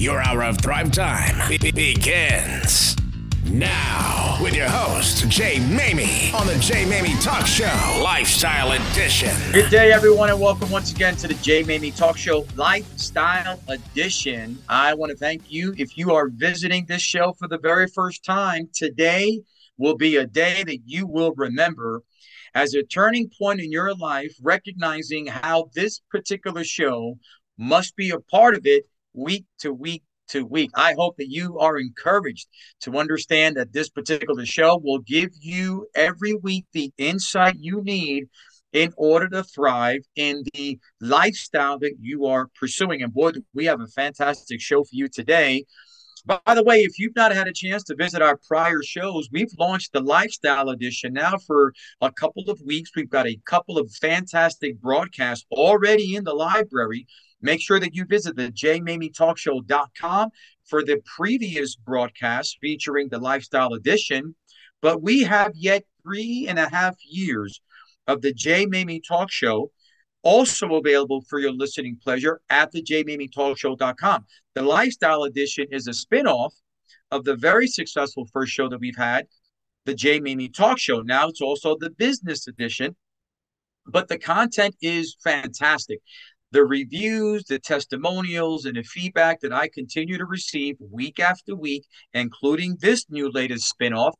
Your hour of Thrive Time be- begins now with your host, Jay Mamie, on the Jay Mamie Talk Show, Lifestyle Edition. Good day, everyone, and welcome once again to the Jay Mamie Talk Show, Lifestyle Edition. I want to thank you if you are visiting this show for the very first time. Today will be a day that you will remember as a turning point in your life, recognizing how this particular show must be a part of it week to week to week. I hope that you are encouraged to understand that this particular show will give you every week the insight you need in order to thrive in the lifestyle that you are pursuing. And boy, we have a fantastic show for you today. By the way, if you've not had a chance to visit our prior shows, we've launched the Lifestyle Edition now for a couple of weeks. We've got a couple of fantastic broadcasts already in the library Make sure that you visit the jmamietalkshow.com for the previous broadcast featuring the Lifestyle Edition. But we have yet three and a half years of the J Mamie Talk Show, also available for your listening pleasure at the jmamietalkshow.com. The Lifestyle Edition is a spinoff of the very successful first show that we've had, the J Mamie Talk Show. Now it's also the business edition, but the content is fantastic the reviews, the testimonials, and the feedback that I continue to receive week after week, including this new latest spinoff,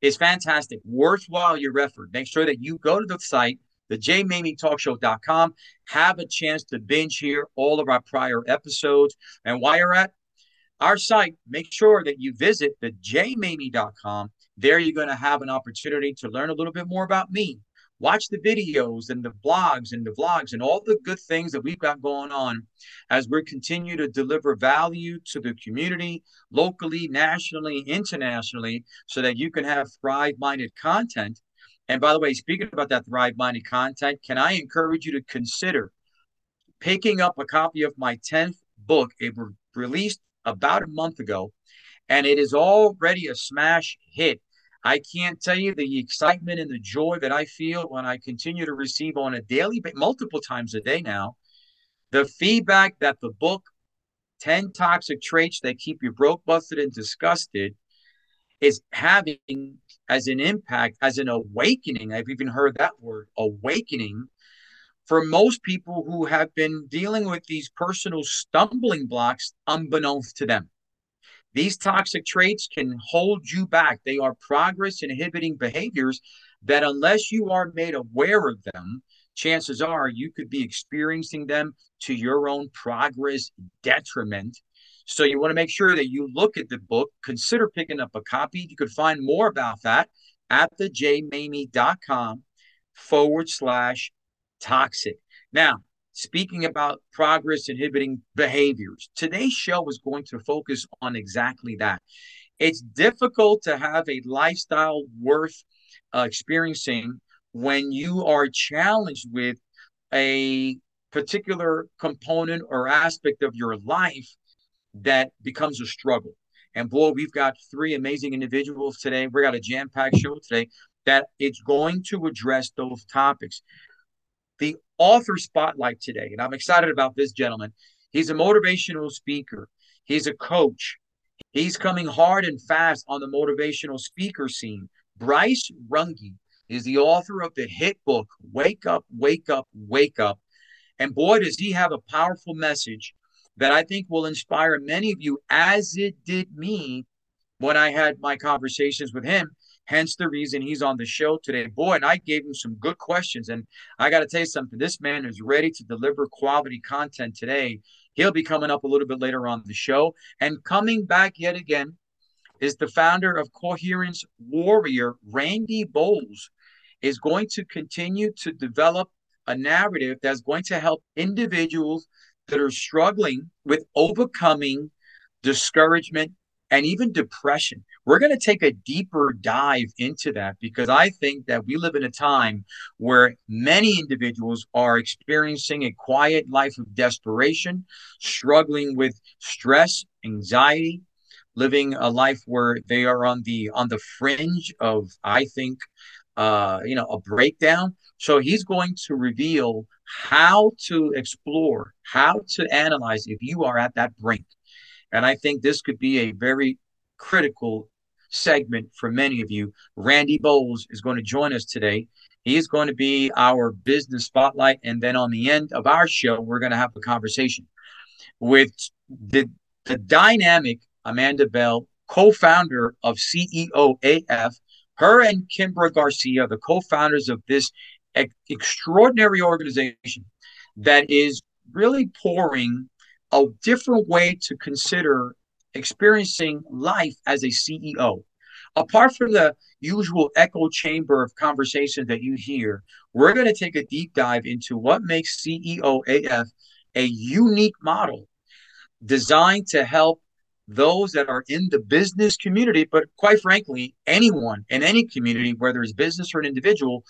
is fantastic. Worthwhile your effort. Make sure that you go to the site, the jmamietalkshow.com, have a chance to binge hear all of our prior episodes. And while you're at our site, make sure that you visit the jmamie.com. There you're going to have an opportunity to learn a little bit more about me, watch the videos and the blogs and the vlogs and all the good things that we've got going on as we continue to deliver value to the community locally nationally internationally so that you can have thrive minded content. And by the way speaking about that thrive minded content can i encourage you to consider picking up a copy of my 10th book? It was released about a month ago and it is already a smash hit I can't tell you the excitement and the joy that I feel when I continue to receive on a daily, multiple times a day now, the feedback that the book, 10 Toxic Traits That Keep You Broke, Busted, and Disgusted, is having as an impact, as an awakening. I've even heard that word, awakening, for most people who have been dealing with these personal stumbling blocks unbeknownst to them. These toxic traits can hold you back. They are progress inhibiting behaviors that, unless you are made aware of them, chances are you could be experiencing them to your own progress detriment. So, you want to make sure that you look at the book, consider picking up a copy. You could find more about that at the jmamie.com forward slash toxic. Now, speaking about progress inhibiting behaviors. Today's show is going to focus on exactly that. It's difficult to have a lifestyle worth uh, experiencing when you are challenged with a particular component or aspect of your life that becomes a struggle. And boy, we've got three amazing individuals today. We got a jam packed show today that it's going to address those topics the author spotlight today. And I'm excited about this gentleman. He's a motivational speaker, he's a coach. He's coming hard and fast on the motivational speaker scene. Bryce Runge is the author of the hit book, Wake Up, Wake Up, Wake Up. And boy, does he have a powerful message that I think will inspire many of you, as it did me when I had my conversations with him Hence the reason he's on the show today. Boy, and I gave him some good questions. And I got to tell you something this man is ready to deliver quality content today. He'll be coming up a little bit later on the show. And coming back yet again is the founder of Coherence Warrior, Randy Bolz, is going to continue to develop a narrative that's going to help individuals that are struggling with overcoming discouragement and even depression. We're going to take a deeper dive into that because I think that we live in a time where many individuals are experiencing a quiet life of desperation, struggling with stress, anxiety, living a life where they are on the on the fringe of I think uh you know a breakdown. So he's going to reveal how to explore, how to analyze if you are at that brink and I think this could be a very critical segment for many of you. Randy Bolz is going to join us today. He is going to be our business spotlight. And then on the end of our show, we're going to have a conversation with the, the dynamic Amanda Bell, co founder of CEO AF. Her and Kimbra Garcia, the co founders of this extraordinary organization that is really pouring a different way to consider experiencing life as a CEO. Apart from the usual echo chamber of conversation that you hear, we're going to take a deep dive into what makes CEO AF a unique model designed to help those that are in the business community, but quite frankly, anyone in any community, whether it's business or an individual,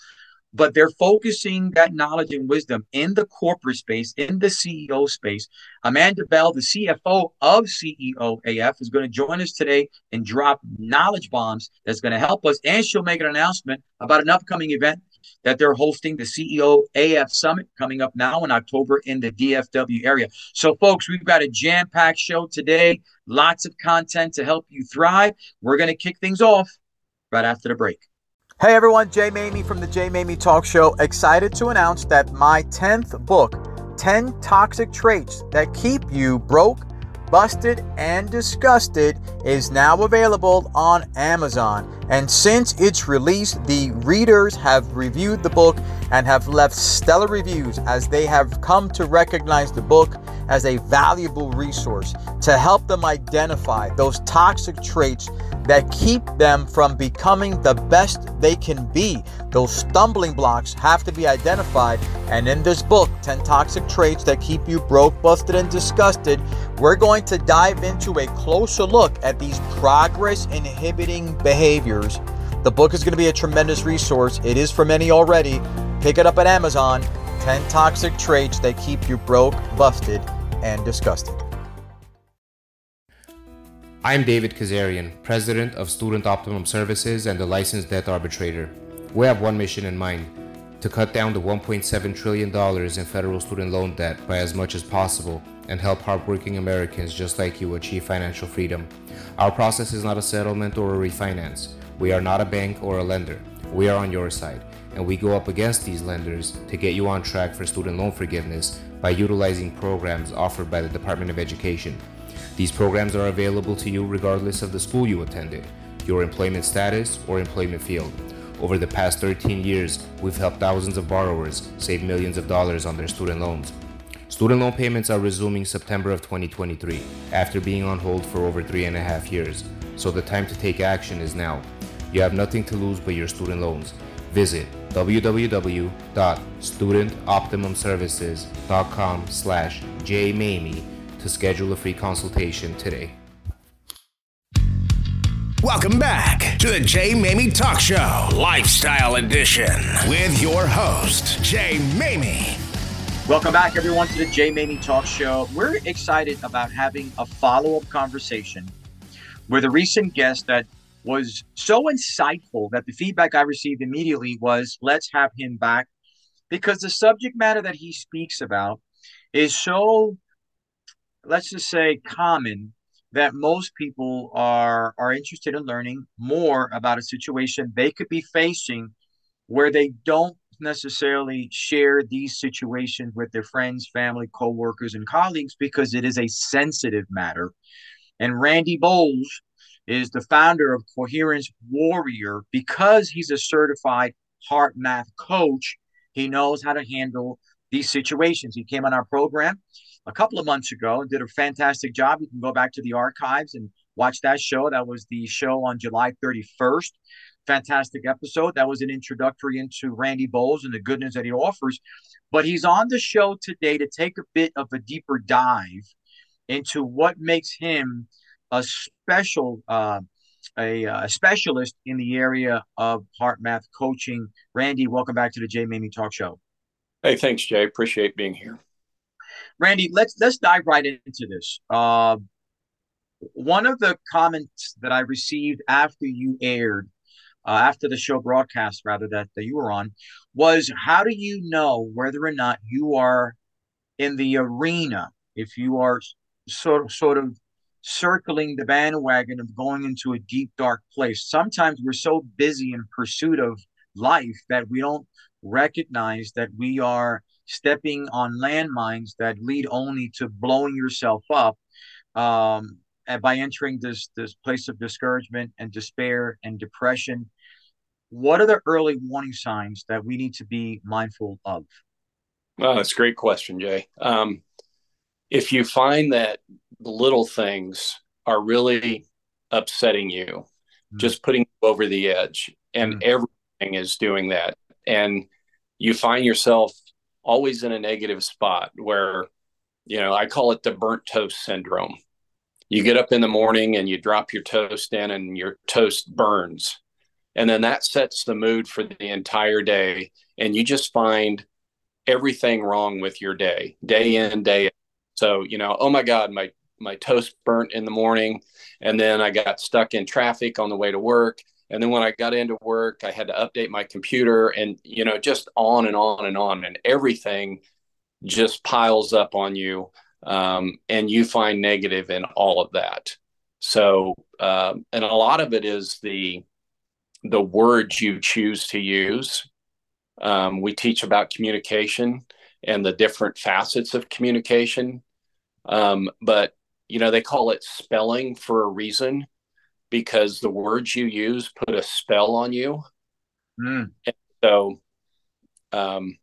but they're focusing that knowledge and wisdom in the corporate space, in the CEO space. Amanda Bell, the CFO of CEO AF, is going to join us today and drop knowledge bombs that's going to help us. And she'll make an announcement about an upcoming event that they're hosting, the CEO AF Summit, coming up now in October in the DFW area. So, folks, we've got a jam packed show today, lots of content to help you thrive. We're going to kick things off right after the break. Hey everyone, Jay Mamie from the Jay Mamie Talk Show. Excited to announce that my 10th book, 10 Toxic Traits That Keep You Broke, Busted, and Disgusted, is now available on Amazon. And since its release, the readers have reviewed the book and have left stellar reviews as they have come to recognize the book as a valuable resource to help them identify those toxic traits that keep them from becoming the best they can be. Those stumbling blocks have to be identified. And in this book, 10 Toxic Traits That Keep You Broke, Busted, and Disgusted, we're going to dive into a closer look at these progress inhibiting behaviors. The book is going to be a tremendous resource. It is for many already. Pick it up at Amazon 10 Toxic Traits That Keep You Broke, Busted, and Disgusted. I'm David Kazarian, President of Student Optimum Services and the licensed debt arbitrator. We have one mission in mind to cut down the $1.7 trillion in federal student loan debt by as much as possible and help hardworking Americans just like you achieve financial freedom. Our process is not a settlement or a refinance. We are not a bank or a lender. We are on your side, and we go up against these lenders to get you on track for student loan forgiveness by utilizing programs offered by the Department of Education. These programs are available to you regardless of the school you attended, your employment status, or employment field. Over the past 13 years, we've helped thousands of borrowers save millions of dollars on their student loans. Student loan payments are resuming September of 2023 after being on hold for over three and a half years, so the time to take action is now. You have nothing to lose but your student loans. Visit www.studentoptimumservices.com slash jmamie to schedule a free consultation today. Welcome back to the Jay Mamie Talk Show, Lifestyle Edition, with your host, Jay Mamie. Welcome back, everyone, to the Jay Mamie Talk Show. We're excited about having a follow up conversation with a recent guest that was so insightful that the feedback I received immediately was let's have him back because the subject matter that he speaks about is so let's just say common that most people are are interested in learning more about a situation they could be facing where they don't necessarily share these situations with their friends, family, co-workers and colleagues because it is a sensitive matter. And Randy Bolz is the founder of Coherence Warrior because he's a certified HeartMath coach. He knows how to handle these situations. He came on our program a couple of months ago and did a fantastic job. You can go back to the archives and watch that show. That was the show on July 31st. fantastic episode. That was an introductory into Randy Bolz and the goodness that he offers. But he's on the show today to take a bit of a deeper dive into what makes him a special, uh, a, a, specialist in the area of HeartMath coaching. Randy, welcome back to the Jay Mamie Talk Show. Hey, thanks, Jay. Appreciate being here. Randy, let's let's dive right into this. Uh, one of the comments that I received after you aired, uh, after the show broadcast, rather that, that you were on, was how do you know whether or not you are in the arena? If you are sort of sort of circling the bandwagon of going into a deep dark place. Sometimes we're so busy in pursuit of life that we don't recognize that we are stepping on landmines that lead only to blowing yourself up um, by entering this this place of discouragement and despair and depression. What are the early warning signs that we need to be mindful of? Well, that's a great question, Jay. Um, if you find that little things are really upsetting you, mm-hmm. just putting you over the edge, and mm-hmm. everything is doing that, and you find yourself always in a negative spot where, you know, I call it the burnt toast syndrome. You get up in the morning and you drop your toast in, and your toast burns. And then that sets the mood for the entire day. And you just find everything wrong with your day, day in, day out. So, you know, oh my God, my my toast burnt in the morning and then I got stuck in traffic on the way to work and then when I got into work, I had to update my computer and, you know, just on and on and on. And everything just piles up on you. Um, and you find negative in all of that. So, um, and a lot of it is the, the words you choose to use. Um, we teach about communication and the different facets of communication. Um, but, you know, they call it spelling for a reason because the words you use put a spell on you. Mm. so, um,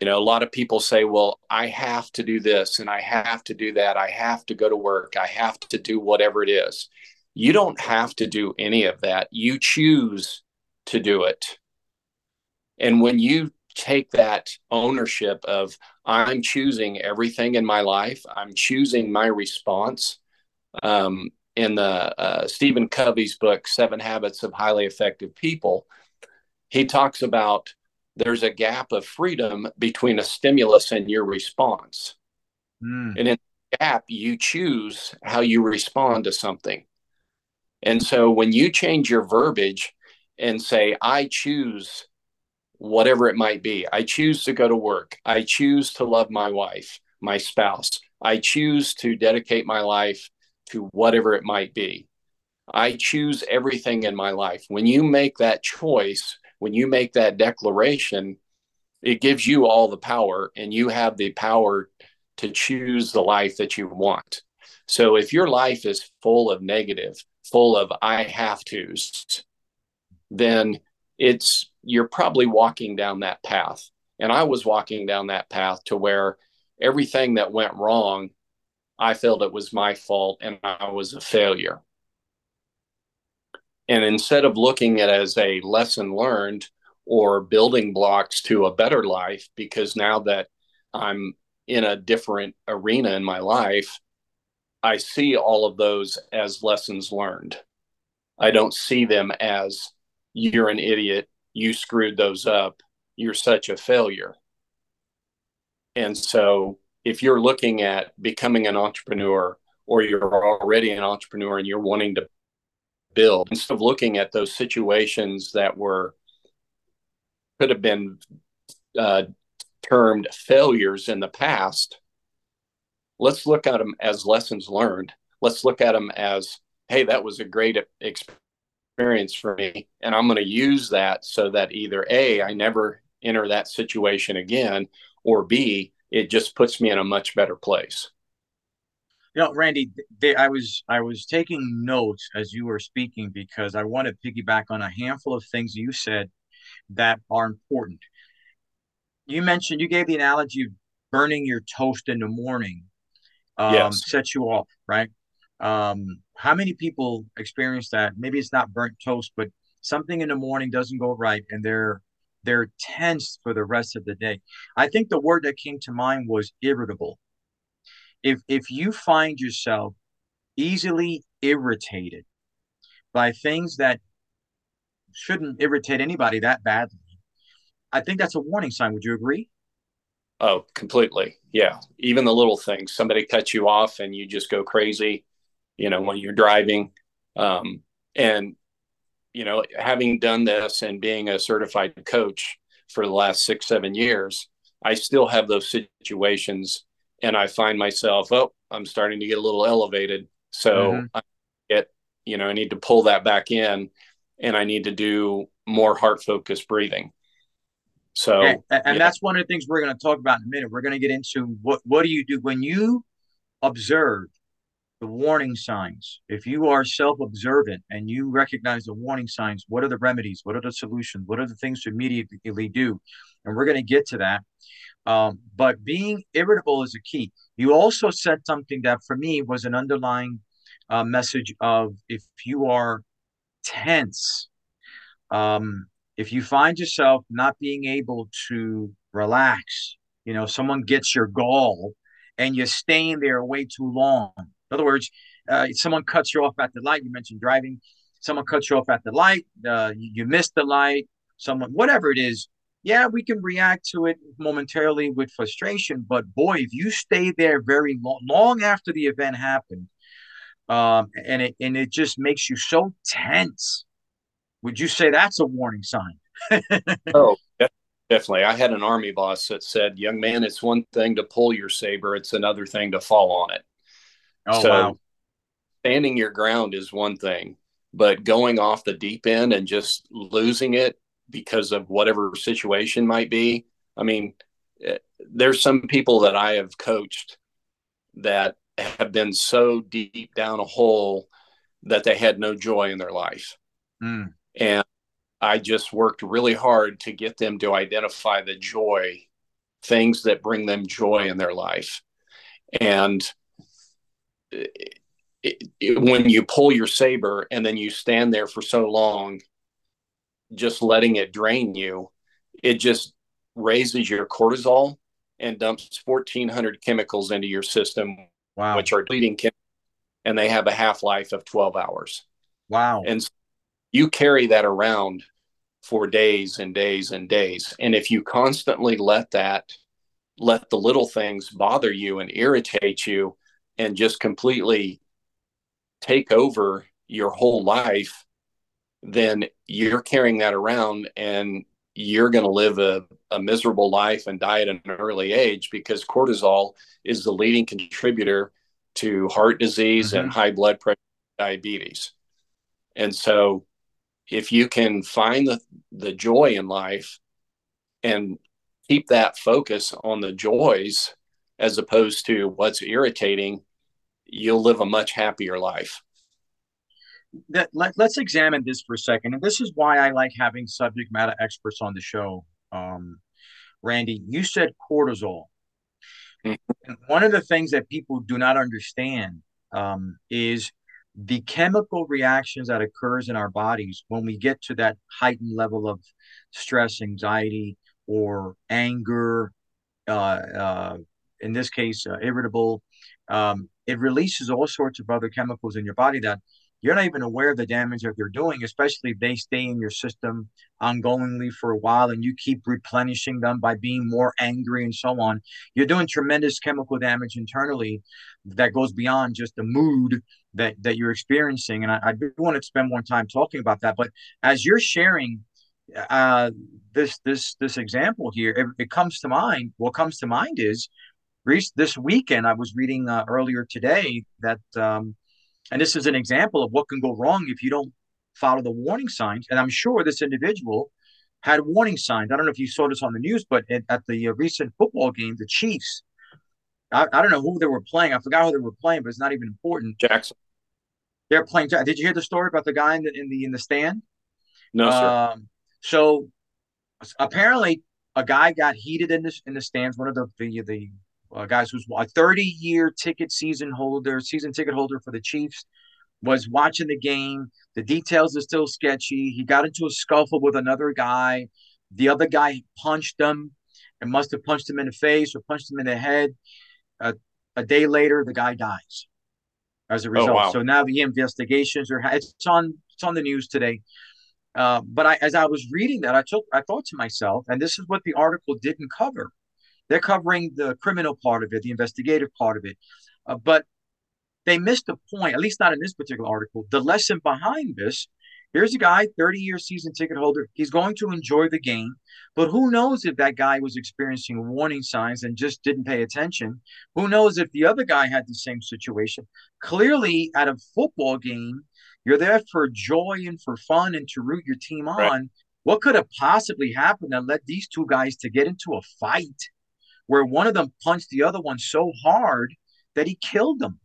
you know, a lot of people say, well, I have to do this and I have to do that. I have to go to work. I have to do whatever it is. You don't have to do any of that. You choose to do it. And when you take that ownership of, I'm choosing everything in my life, I'm choosing my response, um, in the uh, Stephen Covey's book, Seven Habits of Highly Effective People, he talks about there's a gap of freedom between a stimulus and your response. Mm. And in the gap, you choose how you respond to something. And so when you change your verbiage and say, I choose whatever it might be, I choose to go to work, I choose to love my wife, my spouse, I choose to dedicate my life to whatever it might be. I choose everything in my life. When you make that choice, when you make that declaration, it gives you all the power and you have the power to choose the life that you want. So if your life is full of negative, full of I have to's, then it's you're probably walking down that path. And I was walking down that path to where everything that went wrong I felt it was my fault and I was a failure. And instead of looking at it as a lesson learned or building blocks to a better life, because now that I'm in a different arena in my life, I see all of those as lessons learned. I don't see them as you're an idiot, you screwed those up, you're such a failure. And so if you're looking at becoming an entrepreneur or you're already an entrepreneur and you're wanting to build instead of looking at those situations that were could have been uh, termed failures in the past let's look at them as lessons learned let's look at them as hey that was a great experience for me and i'm going to use that so that either a i never enter that situation again or b it just puts me in a much better place. You know, Randy, they, I was I was taking notes as you were speaking because I want to piggyback on a handful of things you said that are important. You mentioned you gave the analogy of burning your toast in the morning um, yes. sets you off, right? Um, how many people experience that? Maybe it's not burnt toast, but something in the morning doesn't go right and they're they're tense for the rest of the day. I think the word that came to mind was irritable. If if you find yourself easily irritated by things that shouldn't irritate anybody that badly, I think that's a warning sign. Would you agree? Oh, completely. Yeah. Even the little things. Somebody cuts you off and you just go crazy, you know, when you're driving. Um, and you know, having done this and being a certified coach for the last six, seven years, I still have those situations and I find myself, oh, I'm starting to get a little elevated. So mm-hmm. I get, you know, I need to pull that back in and I need to do more heart focused breathing. So, and, and yeah. that's one of the things we're going to talk about in a minute. We're going to get into what, what do you do when you observe the warning signs. If you are self observant and you recognize the warning signs, what are the remedies? What are the solutions? What are the things to immediately do? And we're going to get to that. Um, but being irritable is a key. You also said something that for me was an underlying uh, message of if you are tense, um, if you find yourself not being able to relax, you know, someone gets your gall and you're staying there way too long in other words, uh, someone cuts you off at the light. You mentioned driving. Someone cuts you off at the light. Uh, you, you missed the light. Someone, whatever it is. Yeah, we can react to it momentarily with frustration, but boy, if you stay there very long, long after the event happened, um, and it and it just makes you so tense, would you say that's a warning sign? oh, definitely. I had an army boss that said, "Young man, it's one thing to pull your saber; it's another thing to fall on it." Oh, so wow. standing your ground is one thing, but going off the deep end and just losing it because of whatever situation might be. I mean, eh, there's some people that I have coached that have been so deep down a hole that they had no joy in their life. Mm. And I just worked really hard to get them to identify the joy, things that bring them joy in their life. And it, it, when you pull your saber and then you stand there for so long, just letting it drain you, it just raises your cortisol and dumps 1400 chemicals into your system, wow. which are bleeding chemicals, and they have a half life of 12 hours. Wow. And so you carry that around for days and days and days. And if you constantly let that, let the little things bother you and irritate you, and just completely take over your whole life, then you're carrying that around and you're going to live a, a miserable life and die at an early age because cortisol is the leading contributor to heart disease mm-hmm. and high blood pressure diabetes and so if you can find the, the joy in life and keep that focus on the joys as opposed to what's irritating you'll live a much happier life. That, let, us examine this for a second. And this is why I like having subject matter experts on the show. Um, Randy, you said cortisol. Mm-hmm. one of the things that people do not understand um, is the chemical reactions that occurs in our bodies when we get to that heightened level of stress, anxiety, or anger. Uh, uh, in this case, uh, irritable. Um, it releases all sorts of other chemicals in your body that you're not even aware of the damage that they're doing, especially if they stay in your system ongoingly for a while and you keep replenishing them by being more angry and so on. You're doing tremendous chemical damage internally that goes beyond just the mood that, that you're experiencing. And I, I do want to spend more time talking about that. But as you're sharing uh, this this this example here, it, it comes to mind. What comes to mind is this weekend, I was reading uh, earlier today that, um, and this is an example of what can go wrong if you don't follow the warning signs. And I'm sure this individual had warning signs. I don't know if you saw this on the news, but at, at the uh, recent football game, the Chiefs, I, I, don't know who they were playing. I forgot who they were playing, but it's not even important. Jackson. They're playing. Did you hear the story about the guy in the in the in the stand? No, sir. Um, so apparently, a guy got heated in this in the stands. One of the the the uh, guys who's a 30 year ticket season holder, season ticket holder for the Chiefs, was watching the game. The details are still sketchy. He got into a scuffle with another guy. The other guy punched him and must have punched him in the face or punched him in the head. Uh, a day later, the guy dies as a oh, result. Oh, wow. So now the investigations are it's on it's on the news today. Uh, but I, as I was reading that, I took I thought to myself, and this is what the article didn't cover. They're covering the criminal part of it, the investigative part of it, uh, but they missed the point. At least not in this particular article. The lesson behind this Here's a guy, 30 year season ticket holder. He's going to enjoy the game, but who knows if that guy was experiencing warning signs and just didn't pay attention? Who knows if the other guy had the same situation? Clearly, at a football game, you're there for joy and for fun and to root your team on. Right. What could have possibly happened that led these two guys to get into a fight where one of them punched the other one so hard that he killed them?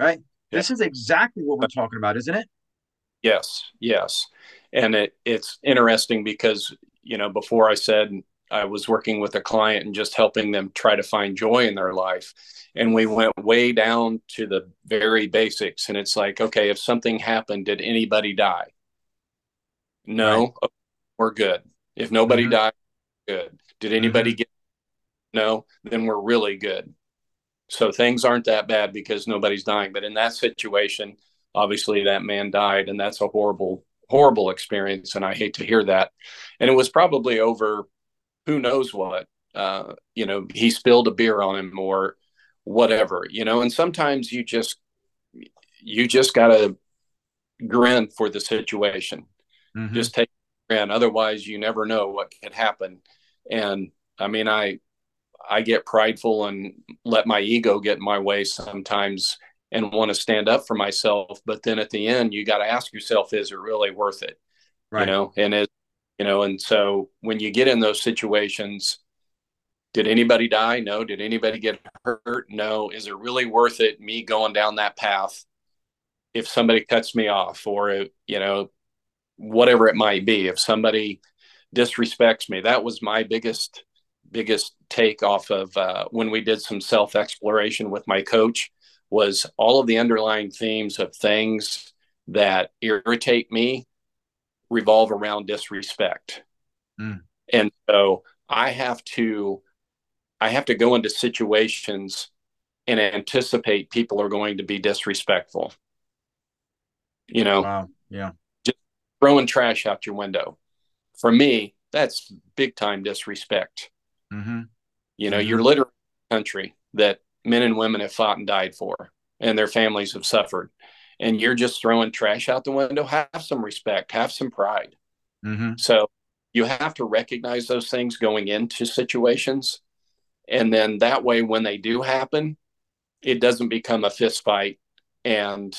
Right? Yeah. This is exactly what we're talking about, isn't it? Yes, yes. And it it's interesting because, you know, before I said I was working with a client and just helping them try to find joy in their life. And we went way down to the very basics. And it's like, okay, if something happened, did anybody die? No, right. we're good. If nobody mm-hmm. died, good. Did anybody mm-hmm. get no, then we're really good. So things aren't that bad because nobody's dying. But in that situation, obviously that man died and that's a horrible horrible experience and i hate to hear that and it was probably over who knows what uh, you know he spilled a beer on him or whatever you know and sometimes you just you just gotta grin for the situation mm-hmm. just take grin otherwise you never know what could happen and i mean i i get prideful and let my ego get in my way sometimes and want to stand up for myself but then at the end you got to ask yourself is it really worth it? Right. you know and it you know and so when you get in those situations did anybody die? No. Did anybody get hurt? No. Is it really worth it me going down that path if somebody cuts me off or you know whatever it might be? If somebody disrespects me that was my biggest biggest take off of uh, when we did some self exploration with my coach was all of the underlying themes of things that irritate me revolve around disrespect. Mm. And so I have to I have to go into situations and anticipate people are going to be disrespectful. You know, wow. yeah, just throwing trash out your window. For me, that's big time disrespect. Mm-hmm. You know, mm-hmm. you're literally a country that men and women have fought and died for, and their families have suffered. And you're just throwing trash out the window. Have some respect, have some pride. Mm-hmm. So you have to recognize those things going into situations. And then that way, when they do happen, it doesn't become a fist fight and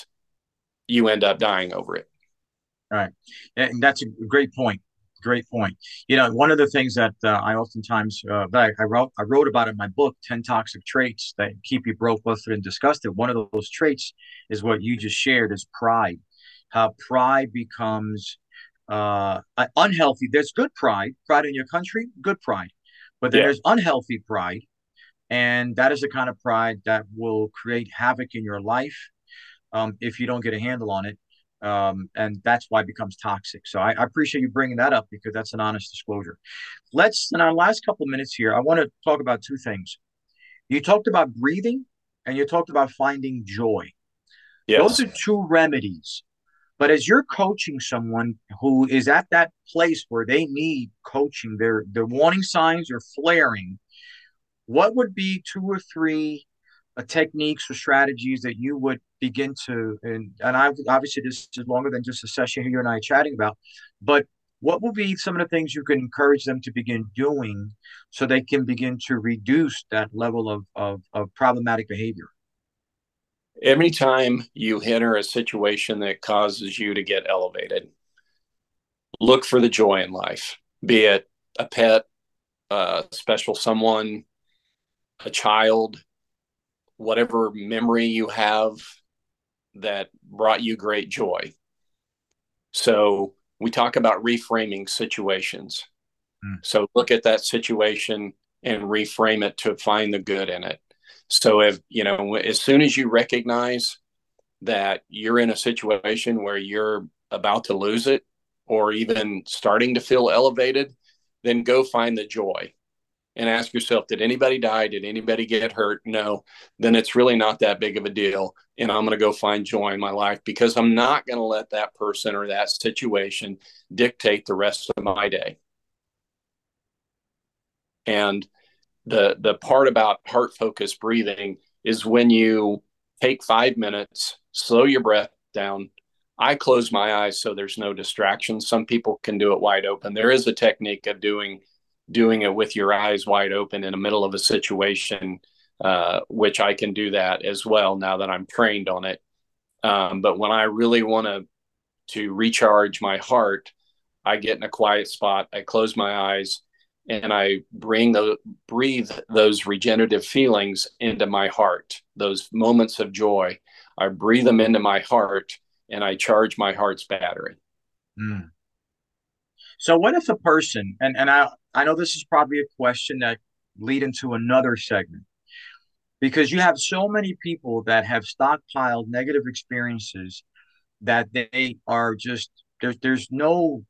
you end up dying over it. All right. And that's a great point great point. You know, one of the things that uh, I oftentimes uh, that I, I, wrote I wrote about in my book, Ten Toxic Traits that keep you broke, busted, and disgusted. One of those traits is what you just shared: is pride. How pride becomes uh, unhealthy. There's good pride, pride in your country, good pride, but yeah. there's unhealthy pride, and that is the kind of pride that will create havoc in your life um, if you don't get a handle on it um, and that's why it becomes toxic. So I, I, appreciate you bringing that up because that's an honest disclosure. Let's in our last couple minutes here, I want to talk about two things. You talked about breathing, and you talked about finding joy. Yes. Those are two remedies. But as you're coaching someone who is at that place where they need coaching, their their warning signs are flaring. What would be two or three Uh, techniques or strategies that you would begin to and and I obviously this is longer than just a session you and I chatting about, but what will be some of the things you can encourage them to begin doing so they can begin to reduce that level of, of, of problematic behavior? Every time you enter a situation that causes you to get elevated, look for the joy in life, be it a pet, a special someone, a child, whatever memory you have that brought you great joy. So we talk about reframing situations. Mm. So look at that situation and reframe it to find the good in it. So if, you know, as soon as you recognize that you're in a situation where you're about to lose it or even starting to feel elevated, then go find the joy and ask yourself, did anybody die? Did anybody get hurt? No, then it's really not that big of a deal. And I'm going to go find joy in my life because I'm not going to let that person or that situation dictate the rest of my day. And the the part about heart focused breathing is when you take five minutes, slow your breath down. I close my eyes so there's no distractions. Some people can do it wide open. There is a technique of doing doing it with your eyes wide open in the middle of a situation, uh, which I can do that as well now that I'm trained on it. Um, but when I really want to to recharge my heart, I get in a quiet spot. I close my eyes and I bring the breathe those regenerative feelings into my heart, those moments of joy. I breathe them into my heart and I charge my heart's battery. Mm. So what if a person and, and I I know this is probably a question that lead into another segment because you have so many people that have stockpiled negative experiences that they are just there's there's no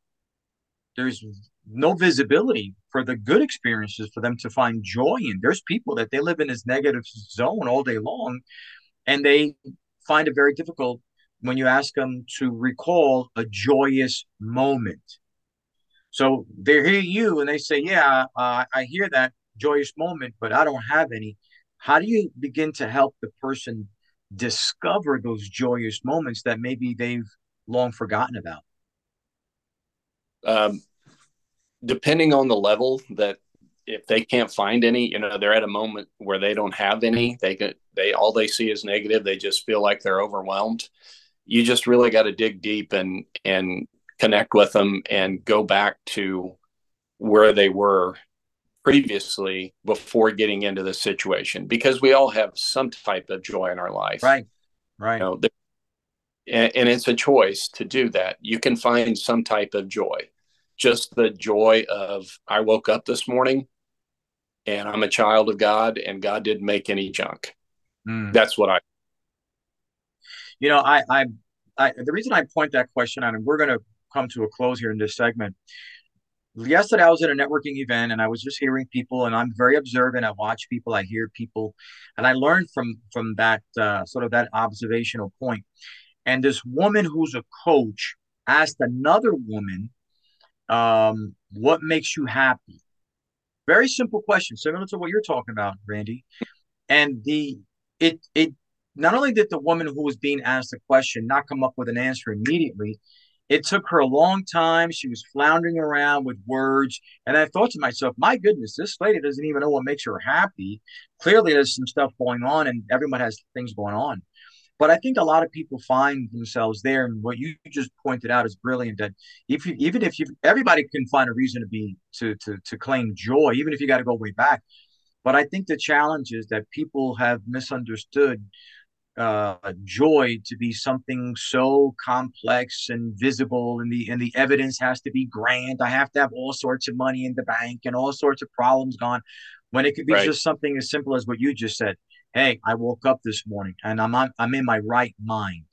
there's no visibility for the good experiences for them to find joy in. There's people that they live in this negative zone all day long, and they find it very difficult when you ask them to recall a joyous moment. So they hear you and they say, "Yeah, uh, I hear that joyous moment, but I don't have any." How do you begin to help the person discover those joyous moments that maybe they've long forgotten about? Um, depending on the level that if they can't find any, you know, they're at a moment where they don't have any, they can, they, all they see is negative. They just feel like they're overwhelmed. You just really got to dig deep and, and connect with them and go back to where they were previously before getting into the situation because we all have some type of joy in our life. Right. Right. You know, and, and it's a choice to do that. You can find some type of joy just the joy of I woke up this morning and I'm a child of God and God didn't make any junk. Mm. That's what I. You know, I, I, I, the reason I point that question out, and we're going to come to a close here in this segment. Yesterday, I was at a networking event and I was just hearing people, and I'm very observant. I watch people, I hear people, and I learned from from that uh, sort of that observational point. And this woman who's a coach asked another woman um, what makes you happy? Very simple question, similar to what you're talking about, Randy. And the it it not only did the woman who was being asked the question not come up with an answer immediately, it took her a long time. She was floundering around with words. And I thought to myself, my goodness, this lady doesn't even know what makes her happy. Clearly, there's some stuff going on, and everyone has things going on. But I think a lot of people find themselves there, and what you just pointed out is brilliant. That if you, even if you, everybody can find a reason to be to to to claim joy, even if you got to go way back. But I think the challenge is that people have misunderstood uh, joy to be something so complex and visible, and the and the evidence has to be grand. I have to have all sorts of money in the bank and all sorts of problems gone, when it could be right. just something as simple as what you just said hey, I woke up this morning and I'm on, I'm in my right mind.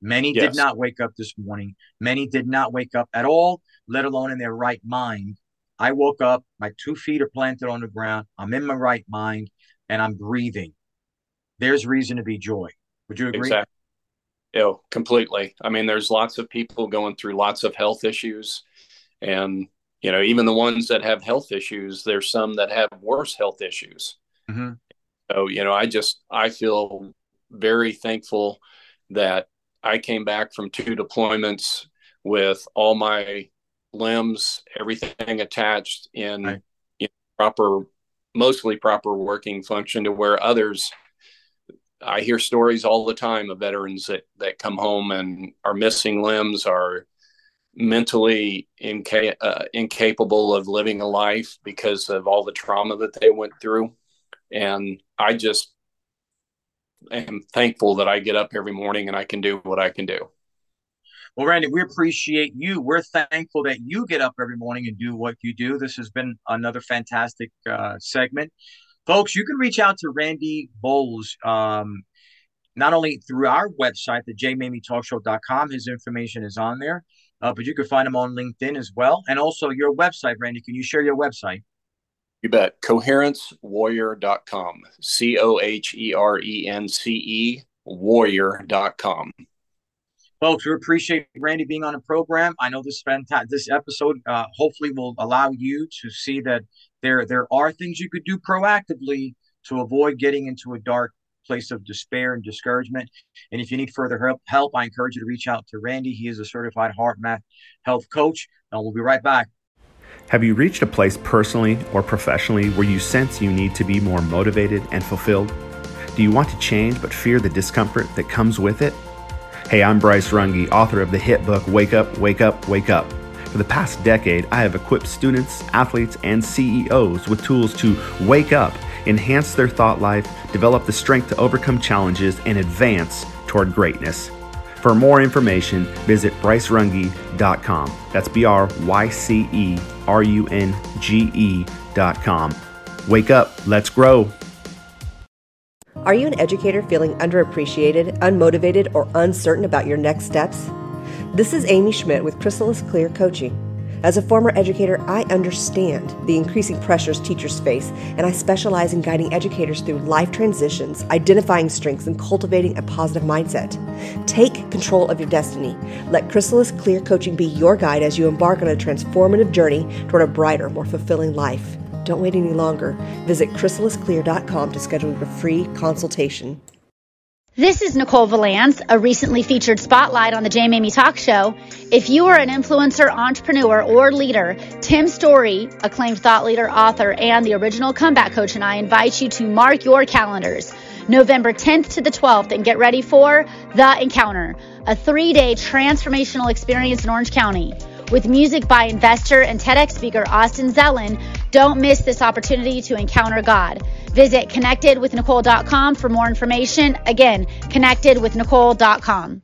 Many yes. did not wake up this morning. Many did not wake up at all, let alone in their right mind. I woke up, my two feet are planted on the ground. I'm in my right mind and I'm breathing. There's reason to be joy. Would you agree? Exactly. Yeah, completely. I mean, there's lots of people going through lots of health issues. And, you know, even the ones that have health issues, there's some that have worse health issues. Mm-hmm. So, you know, I just, I feel very thankful that I came back from two deployments with all my limbs, everything attached in right. know, proper, mostly proper working function to where others, I hear stories all the time of veterans that, that come home and are missing limbs, are mentally inca- uh, incapable of living a life because of all the trauma that they went through. And I just am thankful that I get up every morning and I can do what I can do. Well, Randy, we appreciate you. We're thankful that you get up every morning and do what you do. This has been another fantastic uh, segment. Folks, you can reach out to Randy Bolz. Um, not only through our website, the jmamietalkshow.com, his information is on there, uh, but you can find him on LinkedIn as well. And also your website, Randy. Can you share your website? You bet. Coherencewarrior.com. C O H E R E N C E warrior.com. Folks, we appreciate Randy being on the program. I know this fantastic this episode uh, hopefully will allow you to see that there there are things you could do proactively to avoid getting into a dark place of despair and discouragement. And if you need further help, help, I encourage you to reach out to Randy. He is a certified HeartMath health coach. And we'll be right back. Have you reached a place personally or professionally where you sense you need to be more motivated and fulfilled? Do you want to change but fear the discomfort that comes with it? Hey, I'm Bryce Runge, author of the hit book Wake Up, Wake Up, Wake Up. For the past decade, I have equipped students, athletes, and CEOs with tools to wake up, enhance their thought life, develop the strength to overcome challenges, and advance toward greatness. For more information, visit brycerunge.com. That's B R Y C E R U N G E.com. Wake up, let's grow. Are you an educator feeling underappreciated, unmotivated, or uncertain about your next steps? This is Amy Schmidt with Chrysalis Clear Coaching. As a former educator, I understand the increasing pressures teachers face, and I specialize in guiding educators through life transitions, identifying strengths, and cultivating a positive mindset. Take control of your destiny. Let Chrysalis Clear Coaching be your guide as you embark on a transformative journey toward a brighter, more fulfilling life. Don't wait any longer. Visit chrysalisclear.com to schedule your free consultation. This is Nicole Valance, a recently featured spotlight on the Jay Mamie Talk Show. If you are an influencer, entrepreneur, or leader, Tim Storey, acclaimed thought leader, author, and the original comeback coach, and I invite you to mark your calendars. November 10th to the 12th, and get ready for The Encounter, a three day transformational experience in Orange County. With music by investor and TEDx speaker Austin Zellin, don't miss this opportunity to encounter God. Visit connectedwithnicole.com for more information. Again, connectedwithnicole.com.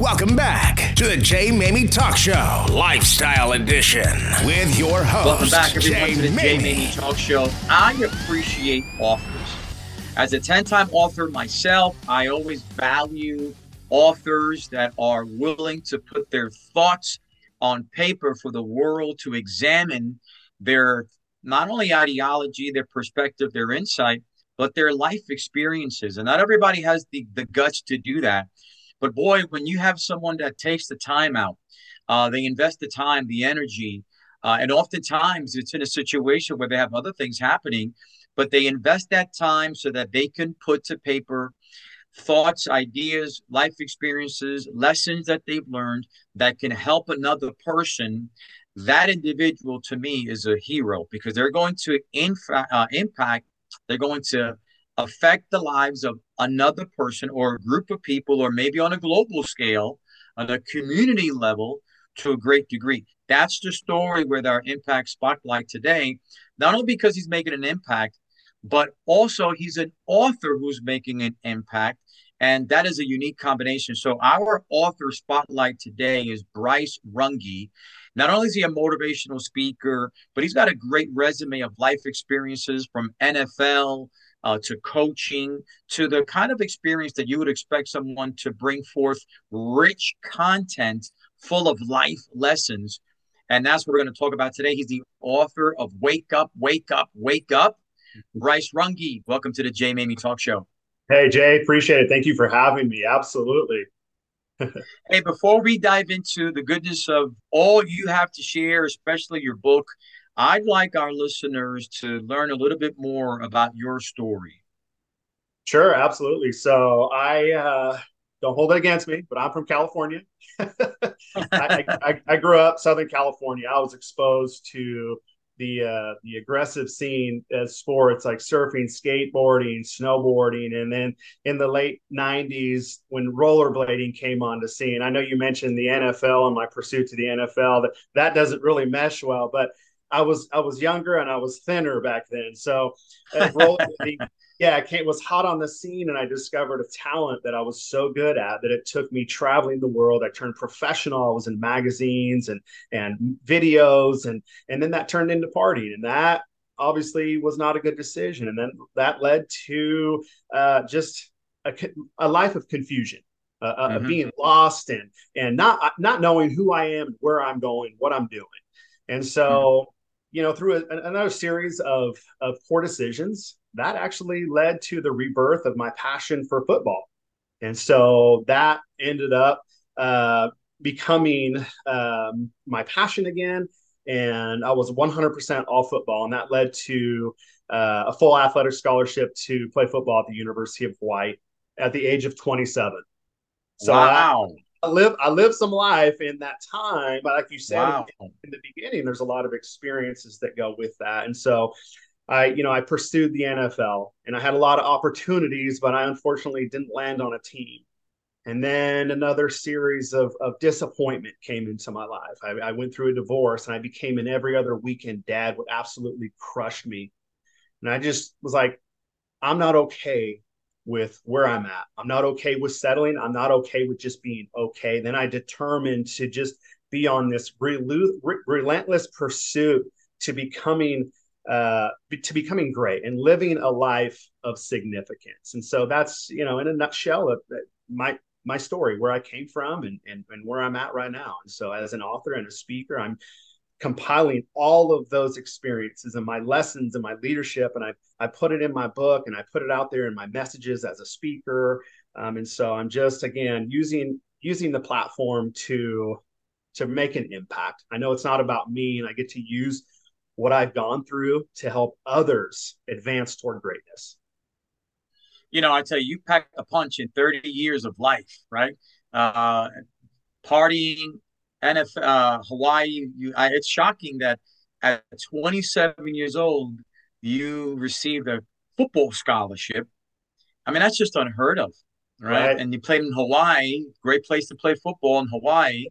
Welcome back to the Jay Mamie Talk Show, Lifestyle Edition, with your host. Welcome back, everyone, Jay to the Jay Mamie. Mamie Talk Show. I appreciate authors. As a 10 time author myself, I always value authors that are willing to put their thoughts on paper for the world to examine their not only ideology, their perspective, their insight, but their life experiences. And not everybody has the, the guts to do that. But boy, when you have someone that takes the time out, uh, they invest the time, the energy, uh, and oftentimes it's in a situation where they have other things happening, but they invest that time so that they can put to paper thoughts, ideas, life experiences, lessons that they've learned that can help another person. That individual to me is a hero because they're going to infa- uh, impact, they're going to affect the lives of another person or a group of people, or maybe on a global scale, on a community level to a great degree. That's the story with our impact spotlight today, not only because he's making an impact, but also he's an author who's making an impact. And that is a unique combination. So, our author spotlight today is Bryce Runge. Not only is he a motivational speaker, but he's got a great resume of life experiences from NFL uh, to coaching to the kind of experience that you would expect someone to bring forth rich content full of life lessons. And that's what we're going to talk about today. He's the author of Wake Up, Wake Up, Wake Up. Bryce Runge, welcome to the Jay Mamie Talk Show. Hey, Jay, appreciate it. Thank you for having me. Absolutely. Hey, before we dive into the goodness of all you have to share, especially your book, I'd like our listeners to learn a little bit more about your story. Sure, absolutely. So I uh, don't hold it against me, but I'm from California. I, I, I, grew up Southern California. I was exposed to the uh, the aggressive scene as sports like surfing, skateboarding, snowboarding, and then in the late '90s when rollerblading came on the scene. I know you mentioned the NFL and my pursuit to the NFL. That that doesn't really mesh well, but I was I was younger and I was thinner back then. So uh, rollerblading, yeah, it came, was hot on the scene, and I discovered a talent that I was so good at that it took me traveling the world. I turned professional. I was in magazines and and videos, and and then that turned into partying, and that obviously was not a good decision. And then that led to uh, just a, a life of confusion, uh, mm-hmm. of being lost and and not not knowing who I am, where I'm going, what I'm doing. And so, mm-hmm. you know, through a, another series of of poor decisions, that actually led to the rebirth of my passion for football. And so that ended up uh, becoming um, my passion again. And I was 100% all football. And that led to uh, a full athletic scholarship to play football at the University of Hawaii at the age of 27. So wow. I, I live I lived some life in that time, but like you said wow. in, in the beginning, there's a lot of experiences that go with that. And so I, you know, I pursued the NFL and I had a lot of opportunities, but I unfortunately didn't land on a team. And then another series of, of disappointment came into my life. I, I went through a divorce and I became an every other weekend dad, what absolutely crushed me. And I just was like, I'm not okay with where I'm at. I'm not okay with settling. I'm not okay with just being okay. Then I determined to just be on this relentless pursuit to becoming uh, to becoming great and living a life of significance. And so that's you know in a nutshell my my story where I came from and, and and where I'm at right now. And so as an author and a speaker, I'm compiling all of those experiences and my lessons and my leadership and I, I put it in my book and I put it out there in my messages as a speaker um, and so I'm just again using using the platform to to make an impact I know it's not about me and I get to use what I've gone through to help others advance toward greatness you know I tell you you packed a punch in 30 years of life right uh partying NFL, uh, Hawaii. You, I, it's shocking that at 27 years old, you received a football scholarship. I mean, that's just unheard of, right? right? And you played in Hawaii, great place to play football in Hawaii,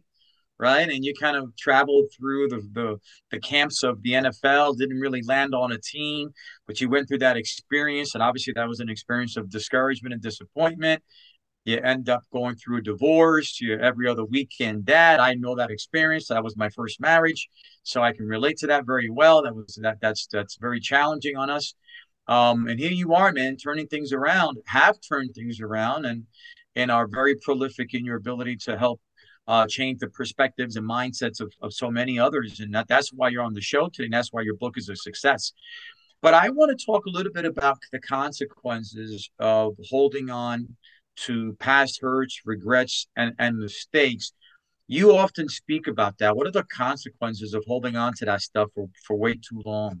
right? And you kind of traveled through the, the the camps of the NFL, didn't really land on a team, but you went through that experience, and obviously that was an experience of discouragement and disappointment. You end up going through a divorce you're every other weekend dad i know that experience that was my first marriage so i can relate to that very well. That was that that's that's very challenging on us. Um, and here you are man turning things around have turned things around and and are very prolific in your ability to help uh, change the perspectives and mindsets of, of so many others and that, that's why you're on the show today and that's why your book is a success but i want to talk a little bit about the consequences of holding on to past hurts, regrets, and, and mistakes. You often speak about that. What are the consequences of holding on to that stuff for, for way too long?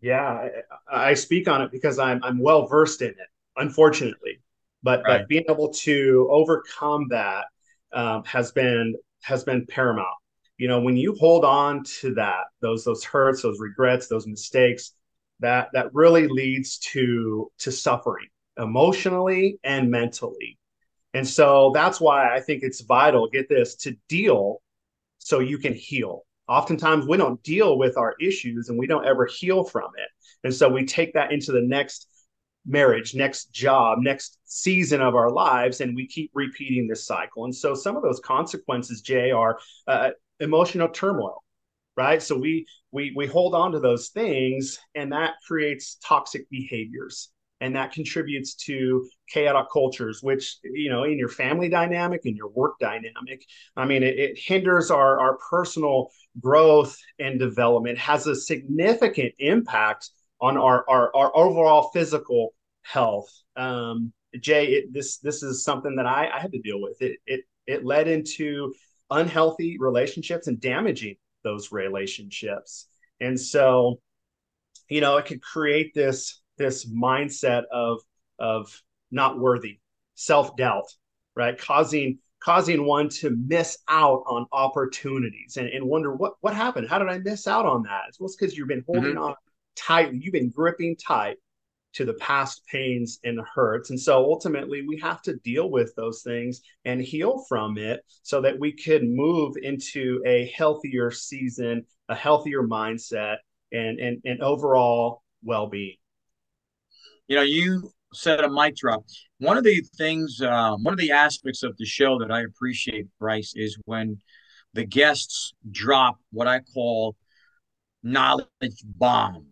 Yeah, I, I speak on it because I'm I'm well versed in it, unfortunately. But right. but being able to overcome that um, has been has been paramount. You know, when you hold on to that, those those hurts, those regrets, those mistakes, that that really leads to to suffering emotionally and mentally. And so that's why I think it's vital, get this, to deal so you can heal. Oftentimes we don't deal with our issues and we don't ever heal from it. And so we take that into the next marriage, next job, next season of our lives, and we keep repeating this cycle. And so some of those consequences, Jay, are uh, emotional turmoil, right? So we we we hold on to those things, and that creates toxic behaviors and that contributes to chaotic cultures which you know in your family dynamic in your work dynamic i mean it, it, hinders our our personal growth and development has a significant impact on our our, our overall physical health um, jay it, this this is something that I, I had to deal with it it it led into unhealthy relationships and damaging those relationships and so you know it could create this this mindset of of not worthy, self doubt, right, causing causing one to miss out on opportunities and, and wonder what what happened. How did I miss out on that? well, It's because you've been holding mm-hmm. on tightly. You've been gripping tight to the past pains and hurts. And so ultimately, we have to deal with those things and heal from it so that we can move into a healthier season, a healthier mindset, and, and, and overall well being you know, you said a mic drop. One of the things, uh, one of the aspects of the show that I appreciate, Bryce, is when the guests drop what I call knowledge bomb,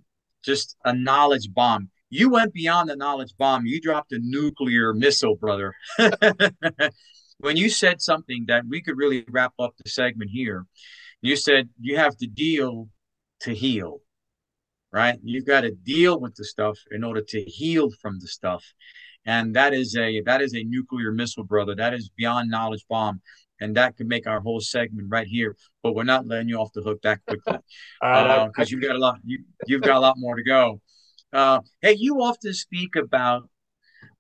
just a knowledge bomb. You went beyond the knowledge bomb. You dropped a nuclear missile, brother. when you said something that we could really wrap up the segment here, you said you have to deal to heal, right? You've got to deal with the stuff in order to heal from the stuff. And that is a that is a nuclear missile, brother. That is beyond knowledge bomb. And that could make our whole segment right here. But we're not letting you off the hook that quickly. Because uh, you've got a lot you, you've got a lot more to go. Uh, hey, you often speak about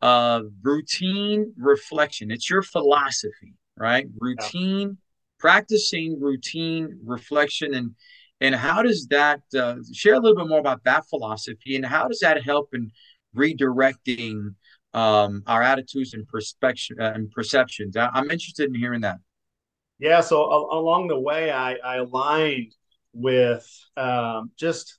uh, routine reflection. It's your philosophy, right? Routine, yeah. practicing routine reflection, and and how does that uh, share a little bit more about that philosophy, and how does that help in redirecting um, our attitudes and perspective uh, and perceptions? I, am interested in hearing that. Yeah. So a- along the way, I, I aligned with um, just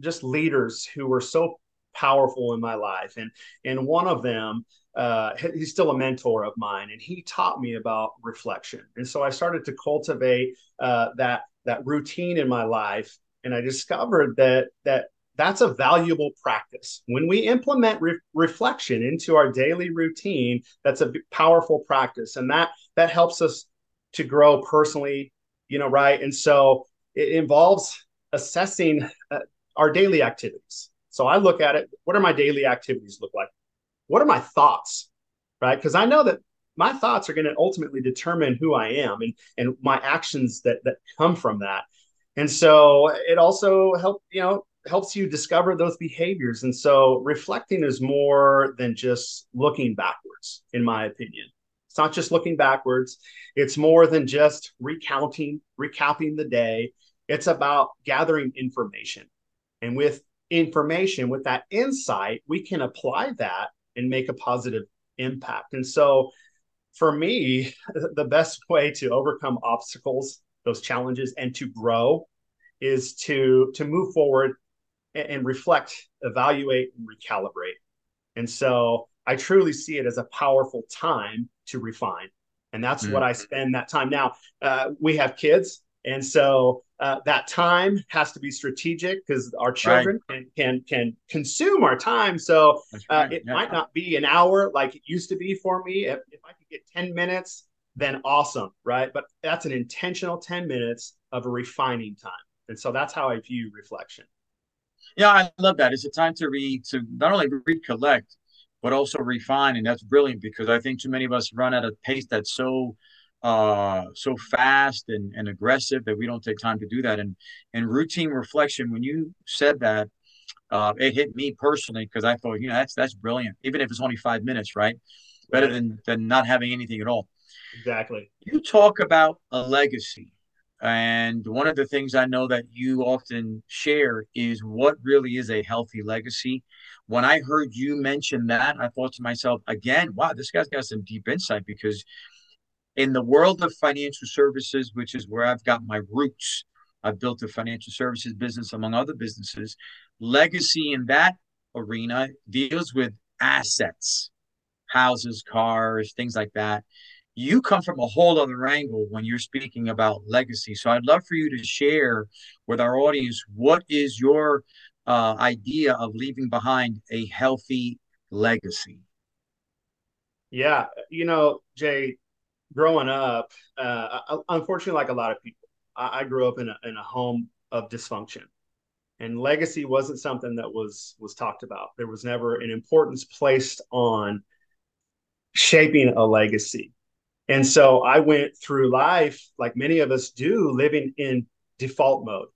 just leaders who were so powerful in my life. And and one of them uh, he's still a mentor of mine and he taught me about reflection. And so i started to cultivate uh, that that routine in my life and i discovered that that that's a valuable practice. When we implement re- reflection into our daily routine that's a powerful practice and that that helps us to grow personally you know right? And so it involves assessing uh, our daily activities. So I look at it, what are my daily activities look like? What are my thoughts? Right? Because I know that my thoughts are going to ultimately determine who I am and and my actions that that come from that. And so it also help, you know, helps you discover those behaviors. And so reflecting is more than just looking backwards, in my opinion. It's not just looking backwards. It's more than just recounting, recapping the day. It's about gathering information. And with information, with that insight, we can apply that and make a positive impact. And so for me, the best way to overcome obstacles, those challenges, and to grow is to to move forward and, and reflect, evaluate, and recalibrate. And so I truly see it as a powerful time to refine. And that's mm-hmm. what I spend that time. Now, uh, we have kids. And so uh, that time has to be strategic because our children right. can, can, can consume our time. So uh, it yeah. might not be an hour like it used to be for me. If, if I could get 10 minutes, then awesome, right? But that's an intentional 10 minutes of a refining time. And so that's how I view reflection. Yeah, I love that. It's a time to read, to not only recollect, but also refine. And that's brilliant because I think too many of us run at a pace that's so uh, so fast and, and aggressive that we don't take time to do that. And and routine reflection, when you said that, uh, it hit me personally because I thought, you know, that's that's brilliant. Even if it's only five minutes, right? Better than than not having anything at all. Exactly. You talk about a legacy. And one of the things I know that you often share is what really is a healthy legacy. When I heard you mention that, I thought to myself, again, wow, this guy's got some deep insight because in the world of financial services, which is where I've got my roots, I've built a financial services business among other businesses. Legacy in that arena deals with assets, houses, cars, things like that. You come from a whole other angle when you're speaking about legacy. So I'd love for you to share with our audience what is your uh, idea of leaving behind a healthy legacy? Yeah, you know, Jay, growing up, uh, unfortunately, like a lot of people, I, I grew up in a, in a home of dysfunction. And legacy wasn't something that was was talked about. There was never an importance placed on shaping a legacy. And so i went through life like many of us do living in default mode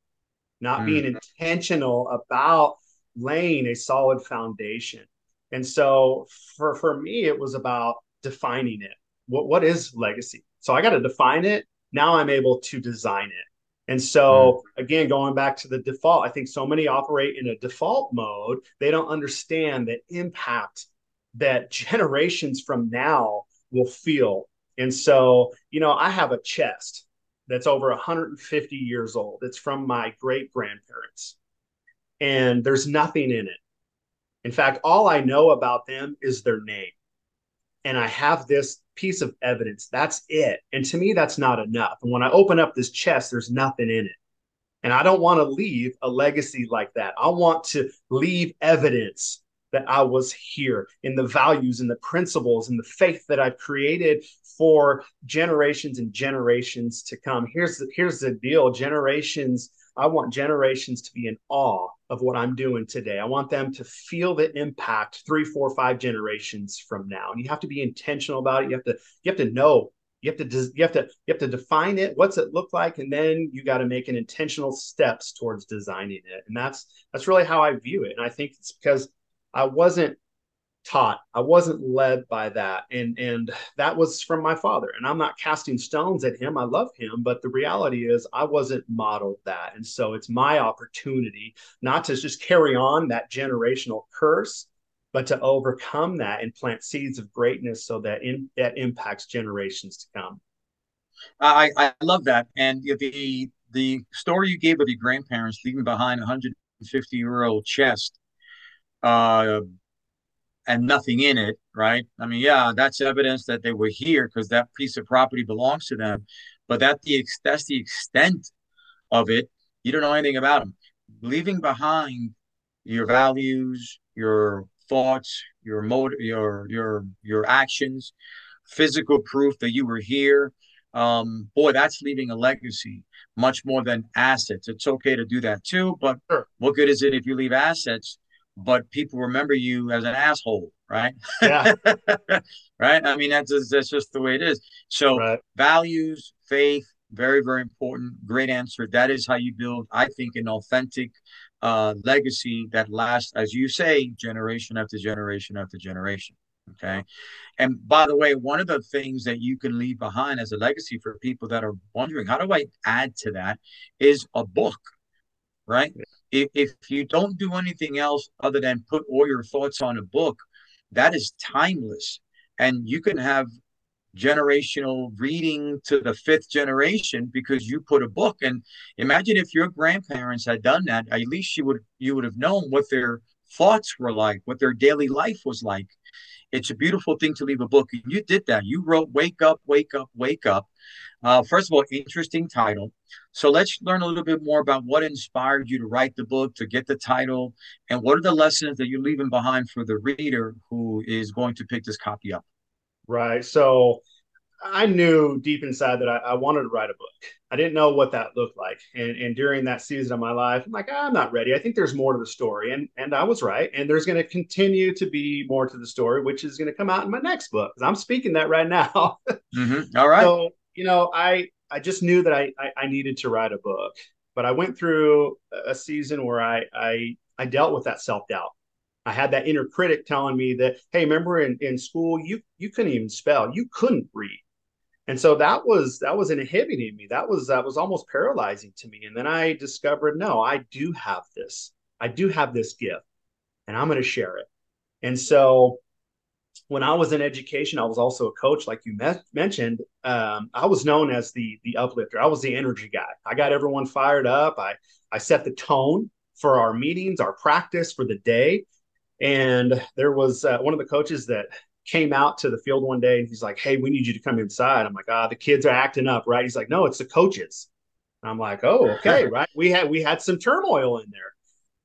not mm. being intentional about laying a solid foundation. And so for for me it was about defining it what, what is legacy? So I got to define it. Now I'm able to design it. And so, mm. again, going back to the default, I think so many operate in a default mode. They don't understand the impact that generations from now will feel. And so, you know, I have a chest that's over 150 years old. It's from my great grandparents, and there's nothing in it. In fact, all I know about them is their name. And I have this piece of evidence. That's it. And to me, that's not enough. And when I open up this chest, there's nothing in it. And I don't want to leave a legacy like that. I want to leave evidence that I was here in the values and the principles and the faith that I've created for generations and generations to come. Here's the, here's the deal generations, I want generations to be in awe of what I'm doing today. I want them to feel the impact three, four, five generations from now. And you have to be intentional about it. You have to, you have to know you have to you have to you have to define it what's it look like and then you got to make an intentional steps towards designing it and that's that's really how i view it and i think it's because I wasn't taught. I wasn't led by that. And and that was from my father. And i'm not casting stones at him. I love him. But the reality is i wasn't modeled that. And so it's my opportunity not to just carry on that generational curse but to overcome that and plant seeds of greatness so that in, that impacts generations to come. I i love that. And the the story you gave of your grandparents leaving behind a 150 year old chest uh, and nothing in it, right? I mean, yeah, that's evidence that they were here because that piece of property belongs to them. But that the that's the extent of it. You don't know anything about them. Leaving behind your values, your thoughts, your motive, your your your actions, physical proof that you were here. Um, boy, that's leaving a legacy much more than assets. It's okay to do that too, but what good is it if you leave assets but people remember you as an asshole, right? Yeah. right. I mean, that's just, that's just the way it is. So right. values, faith, very, very important. Great answer. That is how you build, I think, an authentic uh, legacy that lasts, as you say, generation after generation after generation. Okay. And by the way, one of the things that you can leave behind as a legacy for people that are wondering, how do I add to that, is a book, right? If, if you don't do anything else other than put all your thoughts on a book, that is timeless. And you can have generational reading to the fifth generation because you put a book and imagine if your grandparents had done that at least you would you would have known what their thoughts were like what their daily life was like it's a beautiful thing to leave a book and you did that you wrote wake up wake up wake up uh, first of all, interesting title. So let's learn a little bit more about what inspired you to write the book, to get the title, and what are the lessons that you're leaving behind for the reader who is going to pick this copy up. Right. So I knew deep inside that I, I, wanted to write a book. I didn't know what that looked like. And, and during that season of my life, I'm like, I'm not ready. I think there's more to the story. And, and I was right. And there's going to continue to be more to the story, which is going to come out in my next book. I'm speaking that right now. mm-hmm. All right. So you know, I I just knew that I, I, I needed to write a book, but I went through a season where I I I dealt with that self doubt. I had that inner critic telling me that, hey, remember in, in school you you couldn't even spell, you couldn't read. And so that was that was inhibiting me. That was that was almost paralyzing to me. And then I discovered, no, I do have this. I do have this gift, and I'm going to share it. And so when I was in education, I was also a coach, like you me- mentioned. Um, I was known as the the uplifter. I was the energy guy. I got everyone fired up. I I set the tone for our meetings, our practice for the day. And there was uh, one of the coaches that came out to the field one day, and he's like, "Hey, we need you to come inside." I'm like, "Ah, the kids are acting up, right?" He's like, "No, it's the coaches." I'm like, "Oh, okay, right." We had we had some turmoil in there,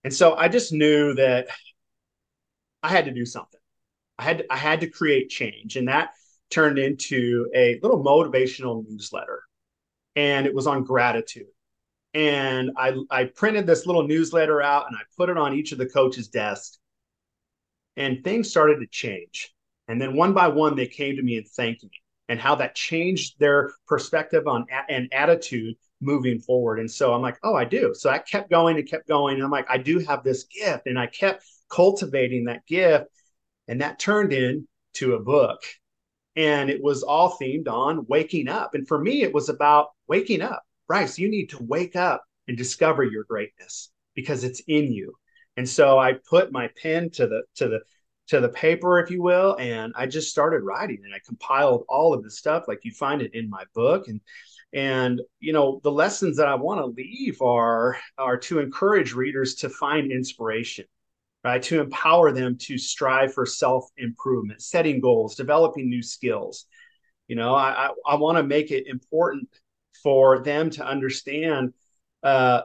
and so I just knew that I had to do something I had to, I had to create change, and that turned into a little motivational newsletter, and it was on gratitude. And I I printed this little newsletter out, and I put it on each of the coaches' desks, and things started to change. And then one by one, they came to me and thanked me, and how that changed their perspective on and attitude moving forward. And so I'm like, oh, I do. So I kept going and kept going. And I'm like, I do have this gift. And I kept cultivating that gift. And that turned into a book. And it was all themed on waking up. And for me, it was about waking up. Bryce, you need to wake up and discover your greatness because it's in you. And so I put my pen to the to the to the paper, if you will, and I just started writing and I compiled all of the stuff like you find it in my book. And and you know the lessons that I want to leave are are to encourage readers to find inspiration right? To empower them to strive for self improvement, setting goals, developing new skills. You know, I, I, I want to make it important for them to understand uh,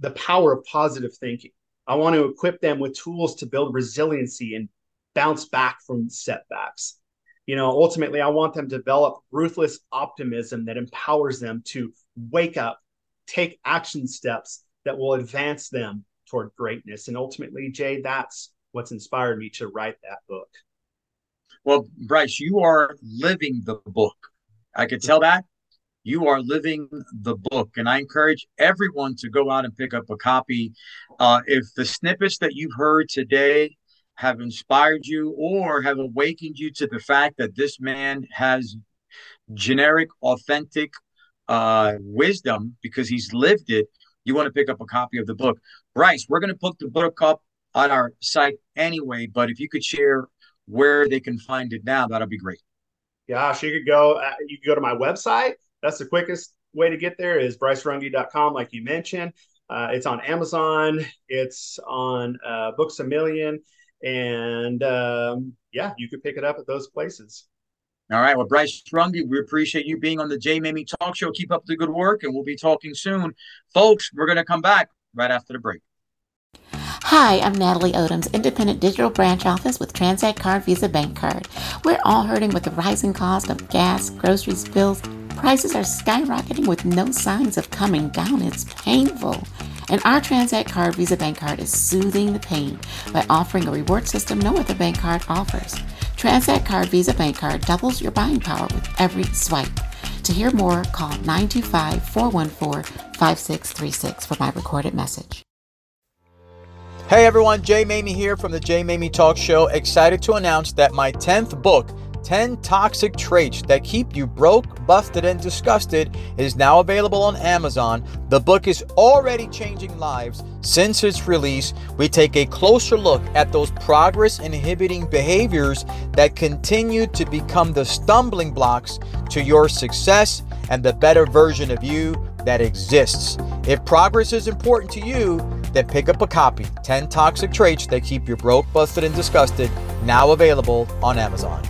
the power of positive thinking, I want to equip them with tools to build resiliency and bounce back from setbacks. You know, ultimately, I want them to develop ruthless optimism that empowers them to wake up, take action steps that will advance them toward greatness. And ultimately, Jay, that's what's inspired me to write that book. Well, Bryce, you are living the book. I could tell that you are living the book. And I encourage everyone to go out and pick up a copy. Uh, if the snippets that you've heard today have inspired you or have awakened you to the fact that this man has generic, authentic uh, wisdom because he's lived it, you want to pick up a copy of the book. Bryce, we're going to put the book up on our site anyway, but if you could share where they can find it now, that'll be great. Gosh, you could go. Uh, you could go to my website. That's the quickest way to get there. Is brycerunge.com, like you mentioned. Uh, it's on Amazon. It's on uh, Books a Million, and um, yeah, you could pick it up at those places. All right. Well, Bryce Runge, we appreciate you being on the Jay Mamie Talk Show. Keep up the good work, and we'll be talking soon, folks. We're going to come back right after the break. Hi, I'm Natalie Odoms, independent digital branch office with Transact Card Visa Bank Card. We're all hurting with the rising cost of gas, groceries, bills. Prices are skyrocketing with no signs of coming down. It's painful. And our Transact Card Visa Bank Card is soothing the pain by offering a reward system no other bank card offers. Transact Card Visa Bank Card doubles your buying power with every swipe. To hear more, call 925 414 5636 for my recorded message. Hey everyone, Jay Mamie here from the Jay Mamie Talk Show. Excited to announce that my 10th book, 10 Toxic Traits That Keep You Broke, Busted, and Disgusted, is now available on Amazon. The book is already changing lives since its release. We take a closer look at those progress inhibiting behaviors that continue to become the stumbling blocks to your success and the better version of you that exists. If progress is important to you, then pick up a copy 10 Toxic Traits That Keep You Broke, Busted, and Disgusted, now available on Amazon.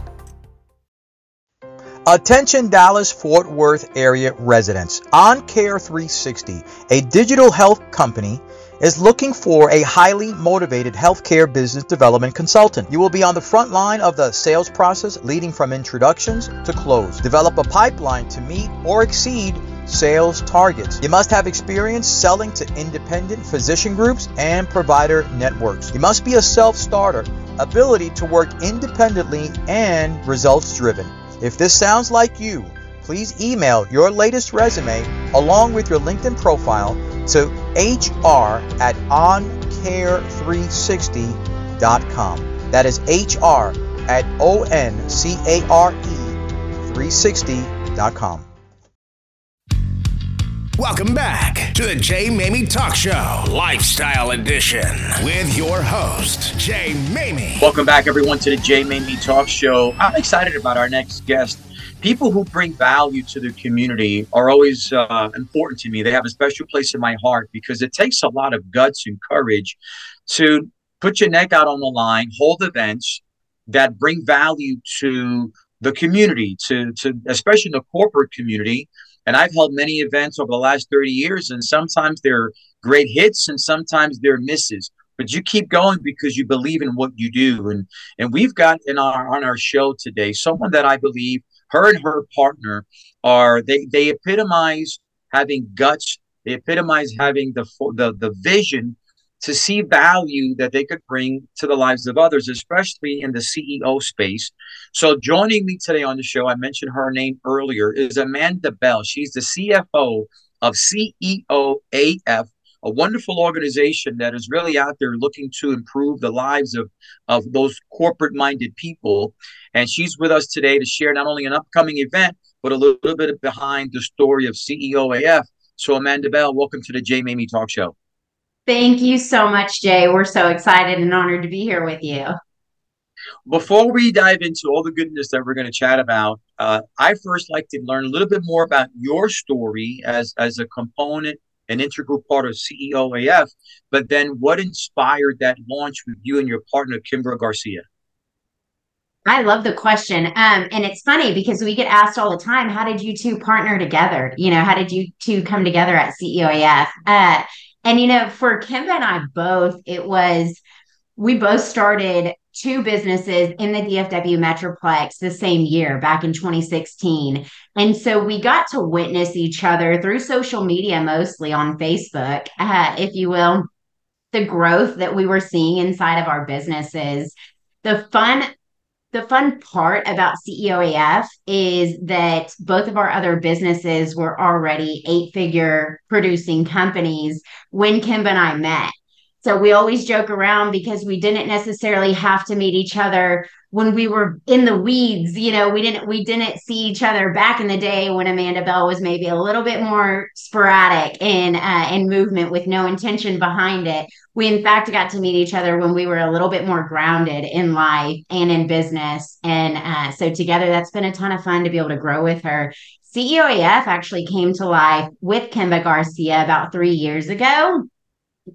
Attention Dallas Fort Worth area residents. OnCare 360, a digital health company, is looking for a highly motivated healthcare business development consultant. You will be on the front line of the sales process, leading from introductions to close. Develop a pipeline to meet or exceed sales targets. You must have experience selling to independent physician groups and provider networks. You must be a self starter, ability to work independently, and results driven. If this sounds like you, please email your latest resume along with your LinkedIn profile to hr at oncare360.com. That is hr at o n c a r e 360.com. Welcome back to the Jay Mamie Talk Show, Lifestyle Edition, with your host, Jay Mamie. Welcome back, everyone, to the Jay Mamie Talk Show. I'm excited about our next guest. People who bring value to the community are always uh, important to me. They have a special place in my heart because it takes a lot of guts and courage to put your neck out on the line, hold events that bring value to the community, to, to especially the corporate community and I've held many events over the last 30 years, and sometimes they're great hits and sometimes they're misses. But you keep going because you believe in what you do. And and we've got in our on our show today someone that I believe her and her partner are they they epitomize having guts. They epitomize having the the the vision to see value that they could bring to the lives of others, especially in the CEO space. So, joining me today on the show, I mentioned her name earlier, is Amanda Bell. She's the CFO of CEOAF, a wonderful organization that is really out there looking to improve the lives of, of those corporate minded people. And she's with us today to share not only an upcoming event, but a little, bit behind the story of CEOAF. So, Amanda Bell, welcome to the Jay Mamie Talk Show. Thank you so much, Jay. We're so excited and honored to be here with you. Before we dive into all the goodness that we're going to chat about, uh, I first like to learn a little bit more about your story as as a component, an integral part of CEOAF. But then, what inspired that launch with you and your partner, Kimba Garcia? I love the question. Um, and it's funny because we get asked all the time, how did you two partner together? You know, how did you two come together at CEOAF? Uh, And you know, for Kimba and I both, it was we both started two businesses in the DFW Metroplex the same year back in 2016. And so we got to witness each other through social media, mostly on Facebook, uh, if you will, the growth that we were seeing inside of our businesses. The fun the fun part about CEOAF is that both of our other businesses were already eight figure producing companies when Kimba and I met. So we always joke around because we didn't necessarily have to meet each other when we were in the weeds. You know, we didn't we didn't see each other back in the day when Amanda Bell was maybe a little bit more sporadic in uh, in movement with no intention behind it. We in fact got to meet each other when we were a little bit more grounded in life and in business, and uh, so together that's been a ton of fun to be able to grow with her. CEOAF actually came to life with Kimba Garcia about three years ago.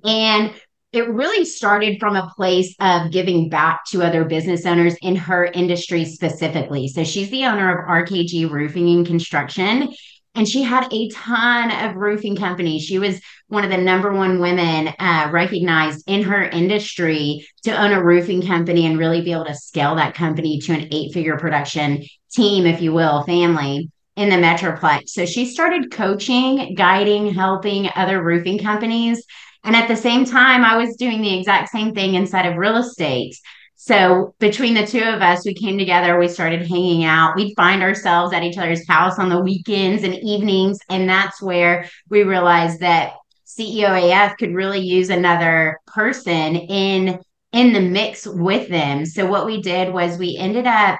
And it really started from a place of giving back to other business owners in her industry specifically. So she's the owner of RKG Roofing and Construction. And she had a ton of roofing companies. She was one of the number one women uh, recognized in her industry to own a roofing company and really be able to scale that company to an eight figure production team, if you will, family in the Metroplex. So she started coaching, guiding, helping other roofing companies and at the same time, I was doing the exact same thing inside of real estate. So between the two of us, we came together, we started hanging out. We'd find ourselves at each other's house on the weekends and evenings. And that's where we realized that CEOAF could really use another person in in the mix with them. So what we did was we ended up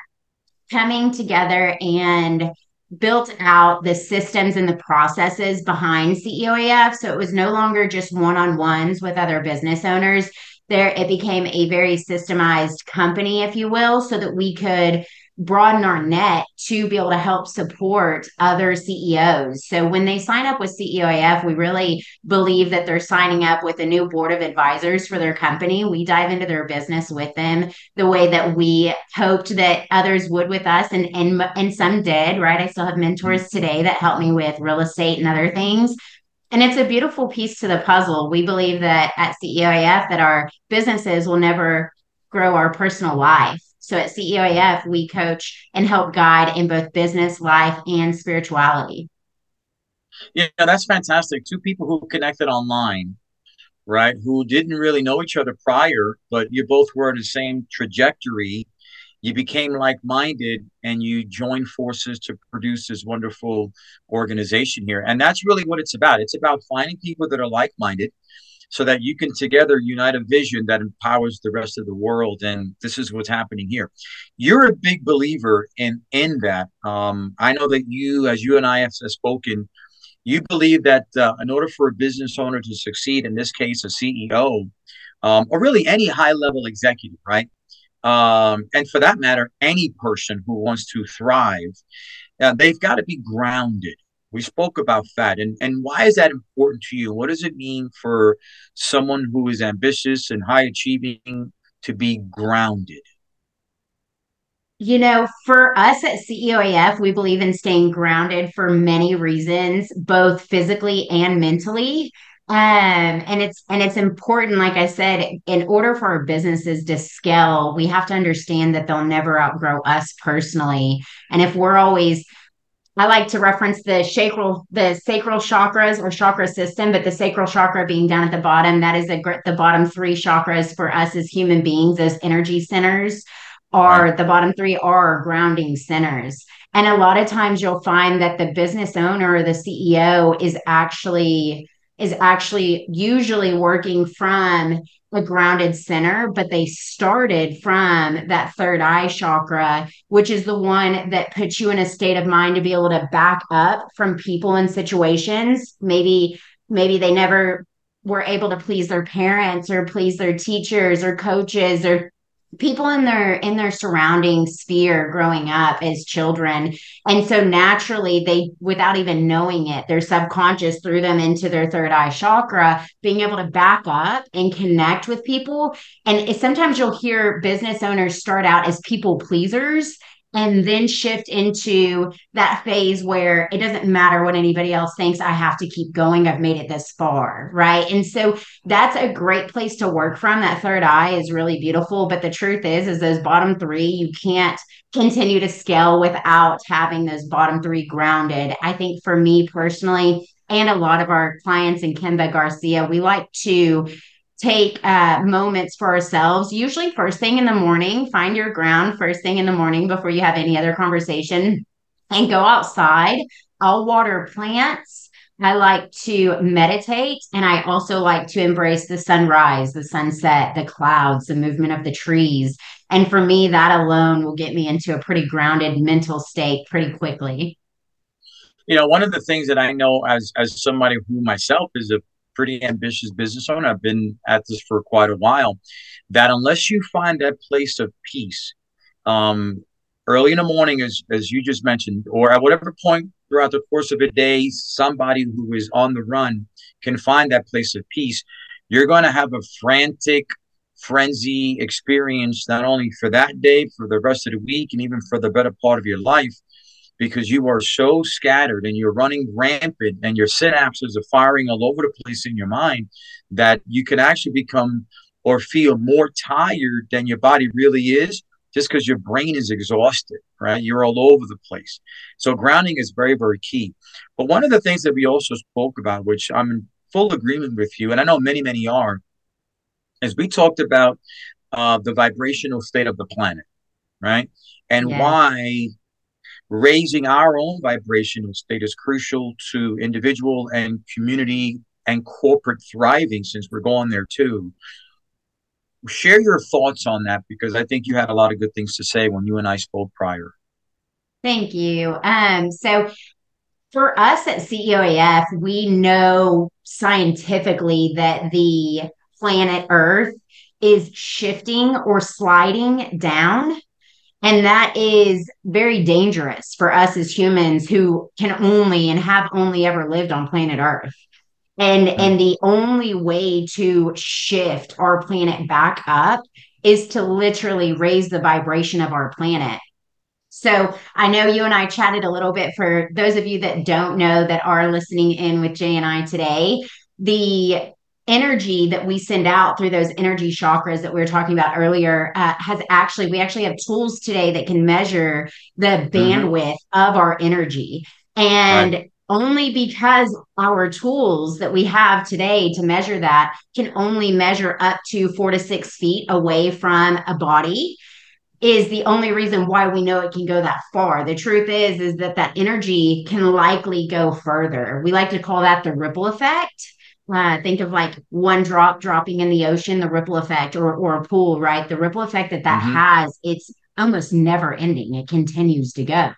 coming together and built out the systems and the processes behind CEOAF. So it was no longer just one on ones with other business owners. There, it became a very systemized company, if you will, so that we could broaden our net to be able to help support other CEOs. So when they sign up with CEOAF, we really believe that they're signing up with a new board of advisors for their company. We dive into their business with them the way that we hoped that others would with us and and and some did, right? I still have mentors mm-hmm. today that help me with real estate and other things. And it's a beautiful piece to the puzzle. We believe that at CEOAF that our businesses will never grow our personal life so at CEOAF, we coach and help guide in both business, life, and spirituality. Yeah, that's fantastic. Two people who connected online, right? Who didn't really know each other prior, but you both were in the same trajectory. You became like minded and you joined forces to produce this wonderful organization here. And that's really what it's about. It's about finding people that are like minded so that you can together unite a vision that empowers the rest of the world. And this is what's happening here. You're a big believer in in that. Um, I know that you, as you and I have spoken, you believe that uh, in order for a business owner to succeed, in this case, a CEO, um, or really any high level executive, right? Um, and for that matter, any person who wants to thrive, uh, they've got to be grounded we spoke about that and and why is that important to you what does it mean for someone who is ambitious and high achieving to be grounded you know, for us at CEOAF, we believe in staying grounded for many reasons, both physically and mentally. Um, and it's and it's important, like I said, in order for our businesses to scale, we have to understand that they'll never outgrow us personally. And if we're always I like to reference the sacral, the sacral chakras or chakra system, but the sacral chakra being down at the bottom, that is a, the bottom three chakras for us as human beings, as energy centers are right. the bottom three are grounding centers. And a lot of times you'll find that the business owner or the CEO is actually is actually usually working from a grounded center, but they started from that third eye chakra, which is the one that puts you in a state of mind to be able to back up from people and situations. Maybe, maybe they never were able to please their parents or please their teachers or coaches or people in their in their surrounding sphere growing up as children. And so naturally they without even knowing it their subconscious threw them into their third eye chakra being able to back up and connect with people. And sometimes you'll hear business owners start out as people pleasers and then shift into that phase where it doesn't matter what anybody else thinks. I have to keep going. I've made it this far. Right. And so that's a great place to work from. That third eye is really beautiful. But the truth is, is those bottom three, you can't continue to scale without having those bottom three grounded. I think for me personally, and a lot of our clients in Kimba Garcia, we like to take uh, moments for ourselves, usually first thing in the morning, find your ground first thing in the morning before you have any other conversation and go outside. I'll water plants. I like to meditate and I also like to embrace the sunrise, the sunset, the clouds, the movement of the trees. And for me, that alone will get me into a pretty grounded mental state pretty quickly. You know, one of the things that I know as as somebody who myself is a pretty ambitious business owner. I've been at this for quite a while. That unless you find that place of peace, um, early in the morning, as as you just mentioned, or at whatever point throughout the course of a day, somebody who is on the run can find that place of peace. You're going to have a frantic frenzy experience not only for that day, for the rest of the week, and even for the better part of your life because you are so scattered and you're running rampant and your synapses are firing all over the place in your mind that you can actually become or feel more tired than your body really is just because your brain is exhausted, right? You're all over the place. So grounding is very, very key. But one of the things that we also spoke about, which I'm in full agreement with you, and I know many, many are, is we talked about uh, the vibrational state of the planet, right? And yeah. why raising our own vibrational state is crucial to individual and community and corporate thriving since we're going there too. Share your thoughts on that because i think you had a lot of good things to say when you and i spoke prior. Thank you. Um so for us at ceoaf we know scientifically that the planet earth is shifting or sliding down and that is very dangerous for us as humans who can only and have only ever lived on planet Earth. And, mm-hmm. and the only way to shift our planet back up is to literally raise the vibration of our planet. So I know you and I chatted a little bit for those of you that don't know that are listening in with Jay and I today. The energy that we send out through those energy chakras that we were talking about earlier uh, has actually we actually have tools today that can measure the mm-hmm. bandwidth mm-hmm. of our energy and right. only because our tools that we have today to measure that can only measure up to four to six feet away from a body is the only reason why we know it can go that far. The truth is is that that energy can likely go further. We like to call that the ripple effect uh, think of like one drop dropping in the ocean, the ripple effect, or or a pool, right? The ripple effect that that mm-hmm. has, it's almost never ending. It continues to go.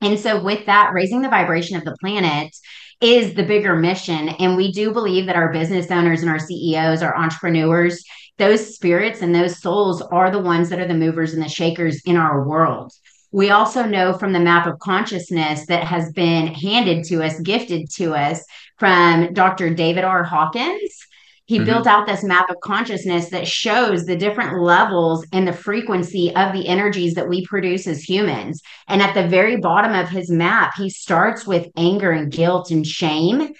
And so, with that, raising the vibration of the planet is the bigger mission. And we do believe that our business owners and our CEOs, our entrepreneurs, those spirits and those souls are the ones that are the movers and the shakers in our world. We also know from the map of consciousness that has been handed to us, gifted to us from Dr. David R. Hawkins. He mm-hmm. built out this map of consciousness that shows the different levels and the frequency of the energies that we produce as humans. And at the very bottom of his map, he starts with anger and guilt and shame,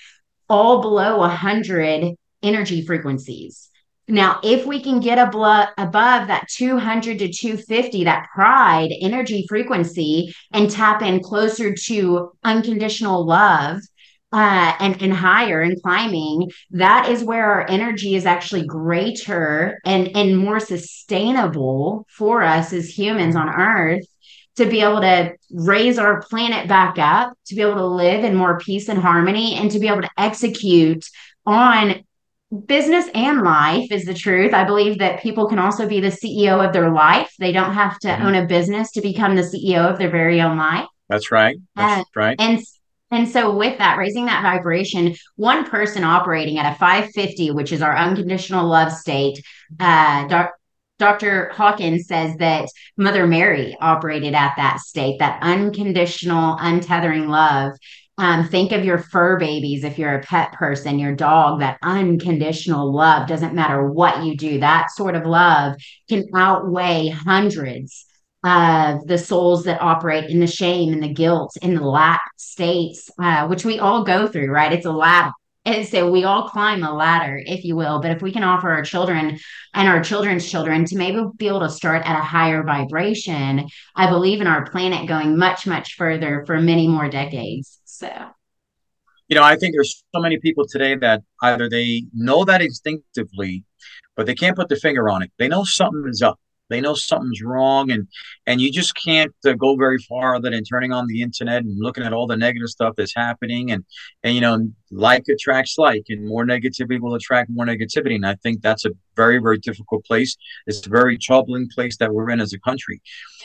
all below 100 energy frequencies. Now, if we can get above, above that 200 to 250, that pride energy frequency, and tap in closer to unconditional love uh, and, and higher and climbing, that is where our energy is actually greater and, and more sustainable for us as humans on Earth to be able to raise our planet back up, to be able to live in more peace and harmony, and to be able to execute on business and life is the truth. I believe that people can also be the CEO of their life. They don't have to mm-hmm. own a business to become the CEO of their very own life. That's right. That's uh, right. And and so with that, raising that vibration, one person operating at a 550, which is our unconditional love state, uh, doc, Dr. Hawkins says that Mother Mary operated at that state, that unconditional, untethering love. Um, think of your fur babies if you're a pet person, your dog, that unconditional love doesn't matter what you do. That sort of love can outweigh hundreds of the souls that operate in the shame and the guilt and the lack states, uh, which we all go through, right? It's a ladder. And so we all climb a ladder, if you will. But if we can offer our children and our children's children to maybe be able to start at a higher vibration, I believe in our planet going much, much further for many more decades. So, you know, I think there's so many people today that either they know that instinctively, but they can't put their finger on it. They know something is up they know something's wrong and and you just can't uh, go very far other than turning on the internet and looking at all the negative stuff that's happening and and you know like attracts like and more negativity will attract more negativity and i think that's a very very difficult place. It's a very troubling place that we're in as a country.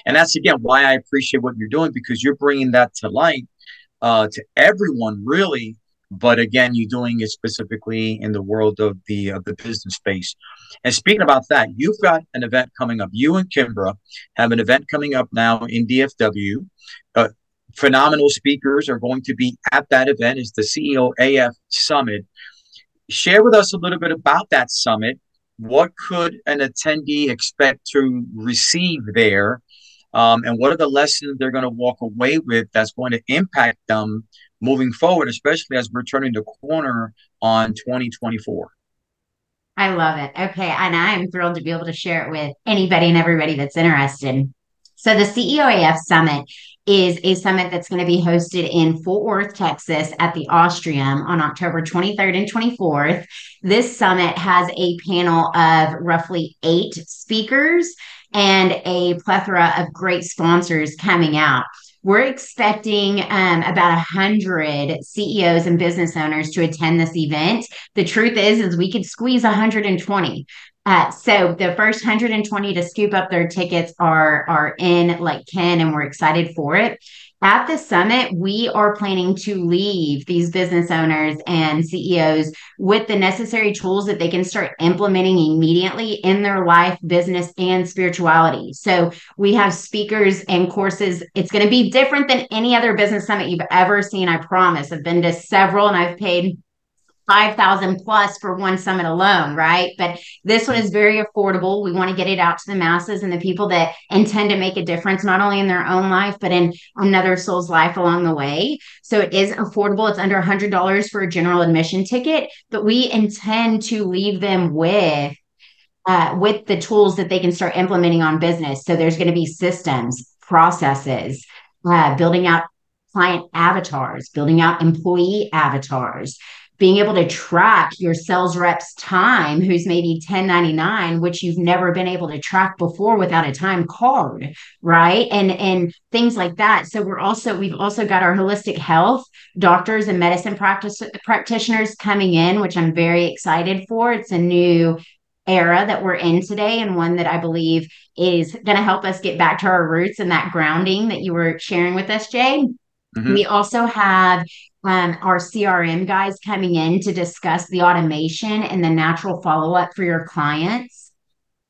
And that's again why i appreciate what you're doing because you're bringing that to light uh, to everyone really but again, you're doing it specifically in the world of the of the business space. And speaking about that, you've got an event coming up. You and Kimba have an event coming up now in DFW. Uh, phenomenal speakers are going to be at that event. It's the CEO AF Summit. Share with us a little bit about that summit. What could an attendee expect to receive there? Um, and what are the lessons they're going to walk away with that's going to impact them moving forward, especially as we're turning the corner on 2024. I love it. Okay. And I am thrilled to be able to share it with anybody and everybody that's interested. So, the CEOAF Summit is a summit that's going to be hosted in Fort Worth, Texas at the Austrium on October 23rd and 24th. This summit has a panel of roughly eight speakers and a plethora of great sponsors coming out. We're expecting um, about a hundred CEOs and business owners to attend this event. The truth is, is we could squeeze 120. Uh, so the first 120 to scoop up their tickets are are in like Ken, and we're excited for it. At the summit, we are planning to leave these business owners and CEOs with the necessary tools that they can start implementing immediately in their life, business, and spirituality. So we have speakers and courses. It's going to be different than any other business summit you've ever seen. I promise. I've been to several and I've paid 5,000 plus for one summit alone, right? But this one is very affordable. We want to get it out to the masses and the people that intend to make a difference, not only in their own life, but in another soul's life along the way. So it is affordable. It's under $100 for a general admission ticket, but we intend to leave them with uh, with the tools that they can start implementing on business. So there's going to be systems, processes, uh, building out client avatars, building out employee avatars, being able to track your sales rep's time who's maybe 1099 which you've never been able to track before without a time card right? And and things like that. So we're also we've also got our holistic health doctors and medicine practice practitioners coming in which i'm very excited for. It's a new era that we're in today and one that I believe is going to help us get back to our roots and that grounding that you were sharing with us, Jay. Mm-hmm. We also have um, our CRM guys coming in to discuss the automation and the natural follow up for your clients.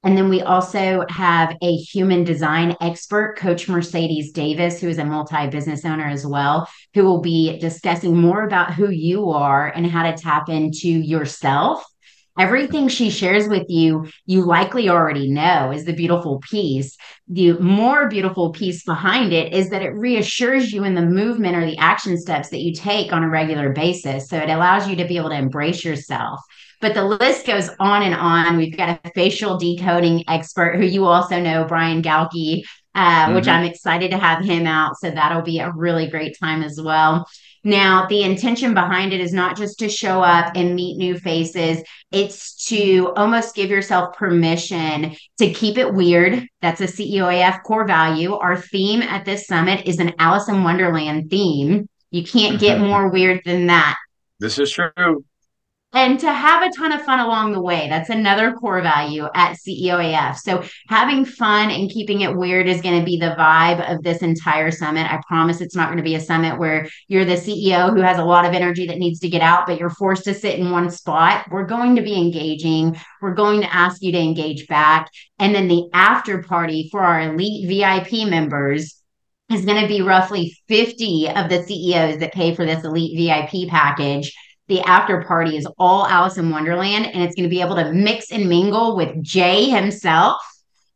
And then we also have a human design expert, Coach Mercedes Davis, who is a multi business owner as well, who will be discussing more about who you are and how to tap into yourself everything she shares with you, you likely already know is the beautiful piece. The more beautiful piece behind it is that it reassures you in the movement or the action steps that you take on a regular basis. So it allows you to be able to embrace yourself. But the list goes on and on. We've got a facial decoding expert who you also know, Brian Galky, uh, mm-hmm. which I'm excited to have him out. So that'll be a really great time as well. Now, the intention behind it is not just to show up and meet new faces, it's to almost give yourself permission to keep it weird. That's a CEOAF core value. Our theme at this summit is an Alice in Wonderland theme. You can't get more weird than that. This is true and to have a ton of fun along the way. That's another core value at CEOAF. So having fun and keeping it weird is going to be the vibe of this entire summit. I promise it's not going to be a summit where you're the CEO who has a lot of energy that needs to get out, but you're forced to sit in one spot. We're going to be engaging. We're going to ask you to engage back. And then the after party for our elite VIP members is going to be roughly 50 of the CEOs that pay for this elite VIP package the after party is all Alice in Wonderland, and it's going to be able to mix and mingle with Jay himself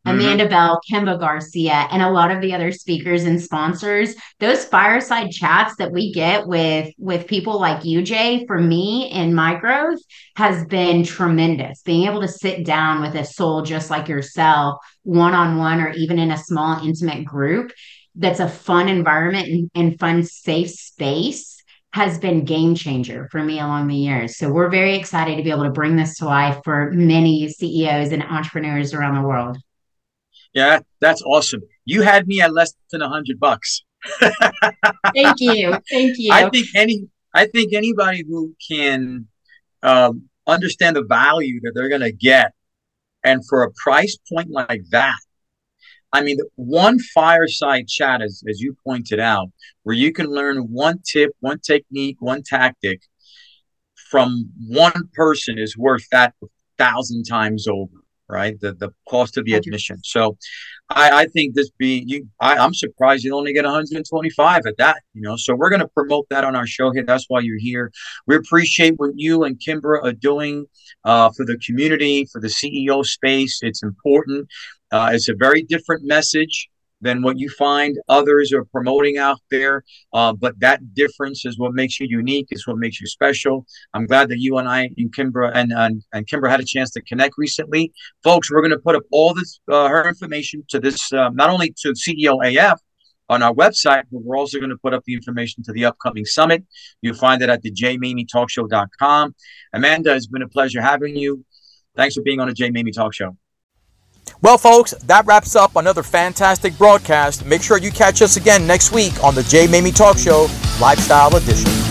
Mm-hmm. Amanda Bell, Kimba Garcia, and a lot of the other speakers and sponsors. Those fireside chats that we get with with people like you, Jay, for me in my growth has been tremendous. Being able to sit down with a soul just like yourself, one on one, or even in a small intimate group, that's a fun environment and, and fun, safe space has been game changer for me along the years. So we're very excited to be able to bring this to life for many CEOs and entrepreneurs around the world. Yeah, that's awesome. You had me at less than a hundred bucks. Thank you. Thank you. I think any I think anybody who can um, understand the value that they're going to get, and for a price point like that, I mean, one fireside chat, as, as you pointed out, where you can learn one tip, one technique, one tactic from one person is worth that thousand times over, right? The the cost of the admission. So I, I think this being you I, I'm surprised you only get 125 at that, you know. So we're gonna promote that on our show here. That's why you're here. We appreciate what you and Kimba are doing uh, for the community, for the CEO space. It's important. Uh, it's a very different message than what you find others are promoting out there. Uh, but that difference is what makes you unique. It's what makes you special. I'm glad that you and I and Kimba and and, and Kimba had a chance to connect recently, folks. We're going to put up all this uh, her information to this uh, not only to CEO AF on our website, but we're also going to put up the information to the upcoming summit. You'll find it at the jmamietalkshow.com. Amanda, it's been a pleasure having you. Thanks for being on the Jay Mamie Talk Show. Well, folks, that wraps up another fantastic broadcast. Make sure you catch us again next week on the Jay Mamie Talk Show Lifestyle Edition.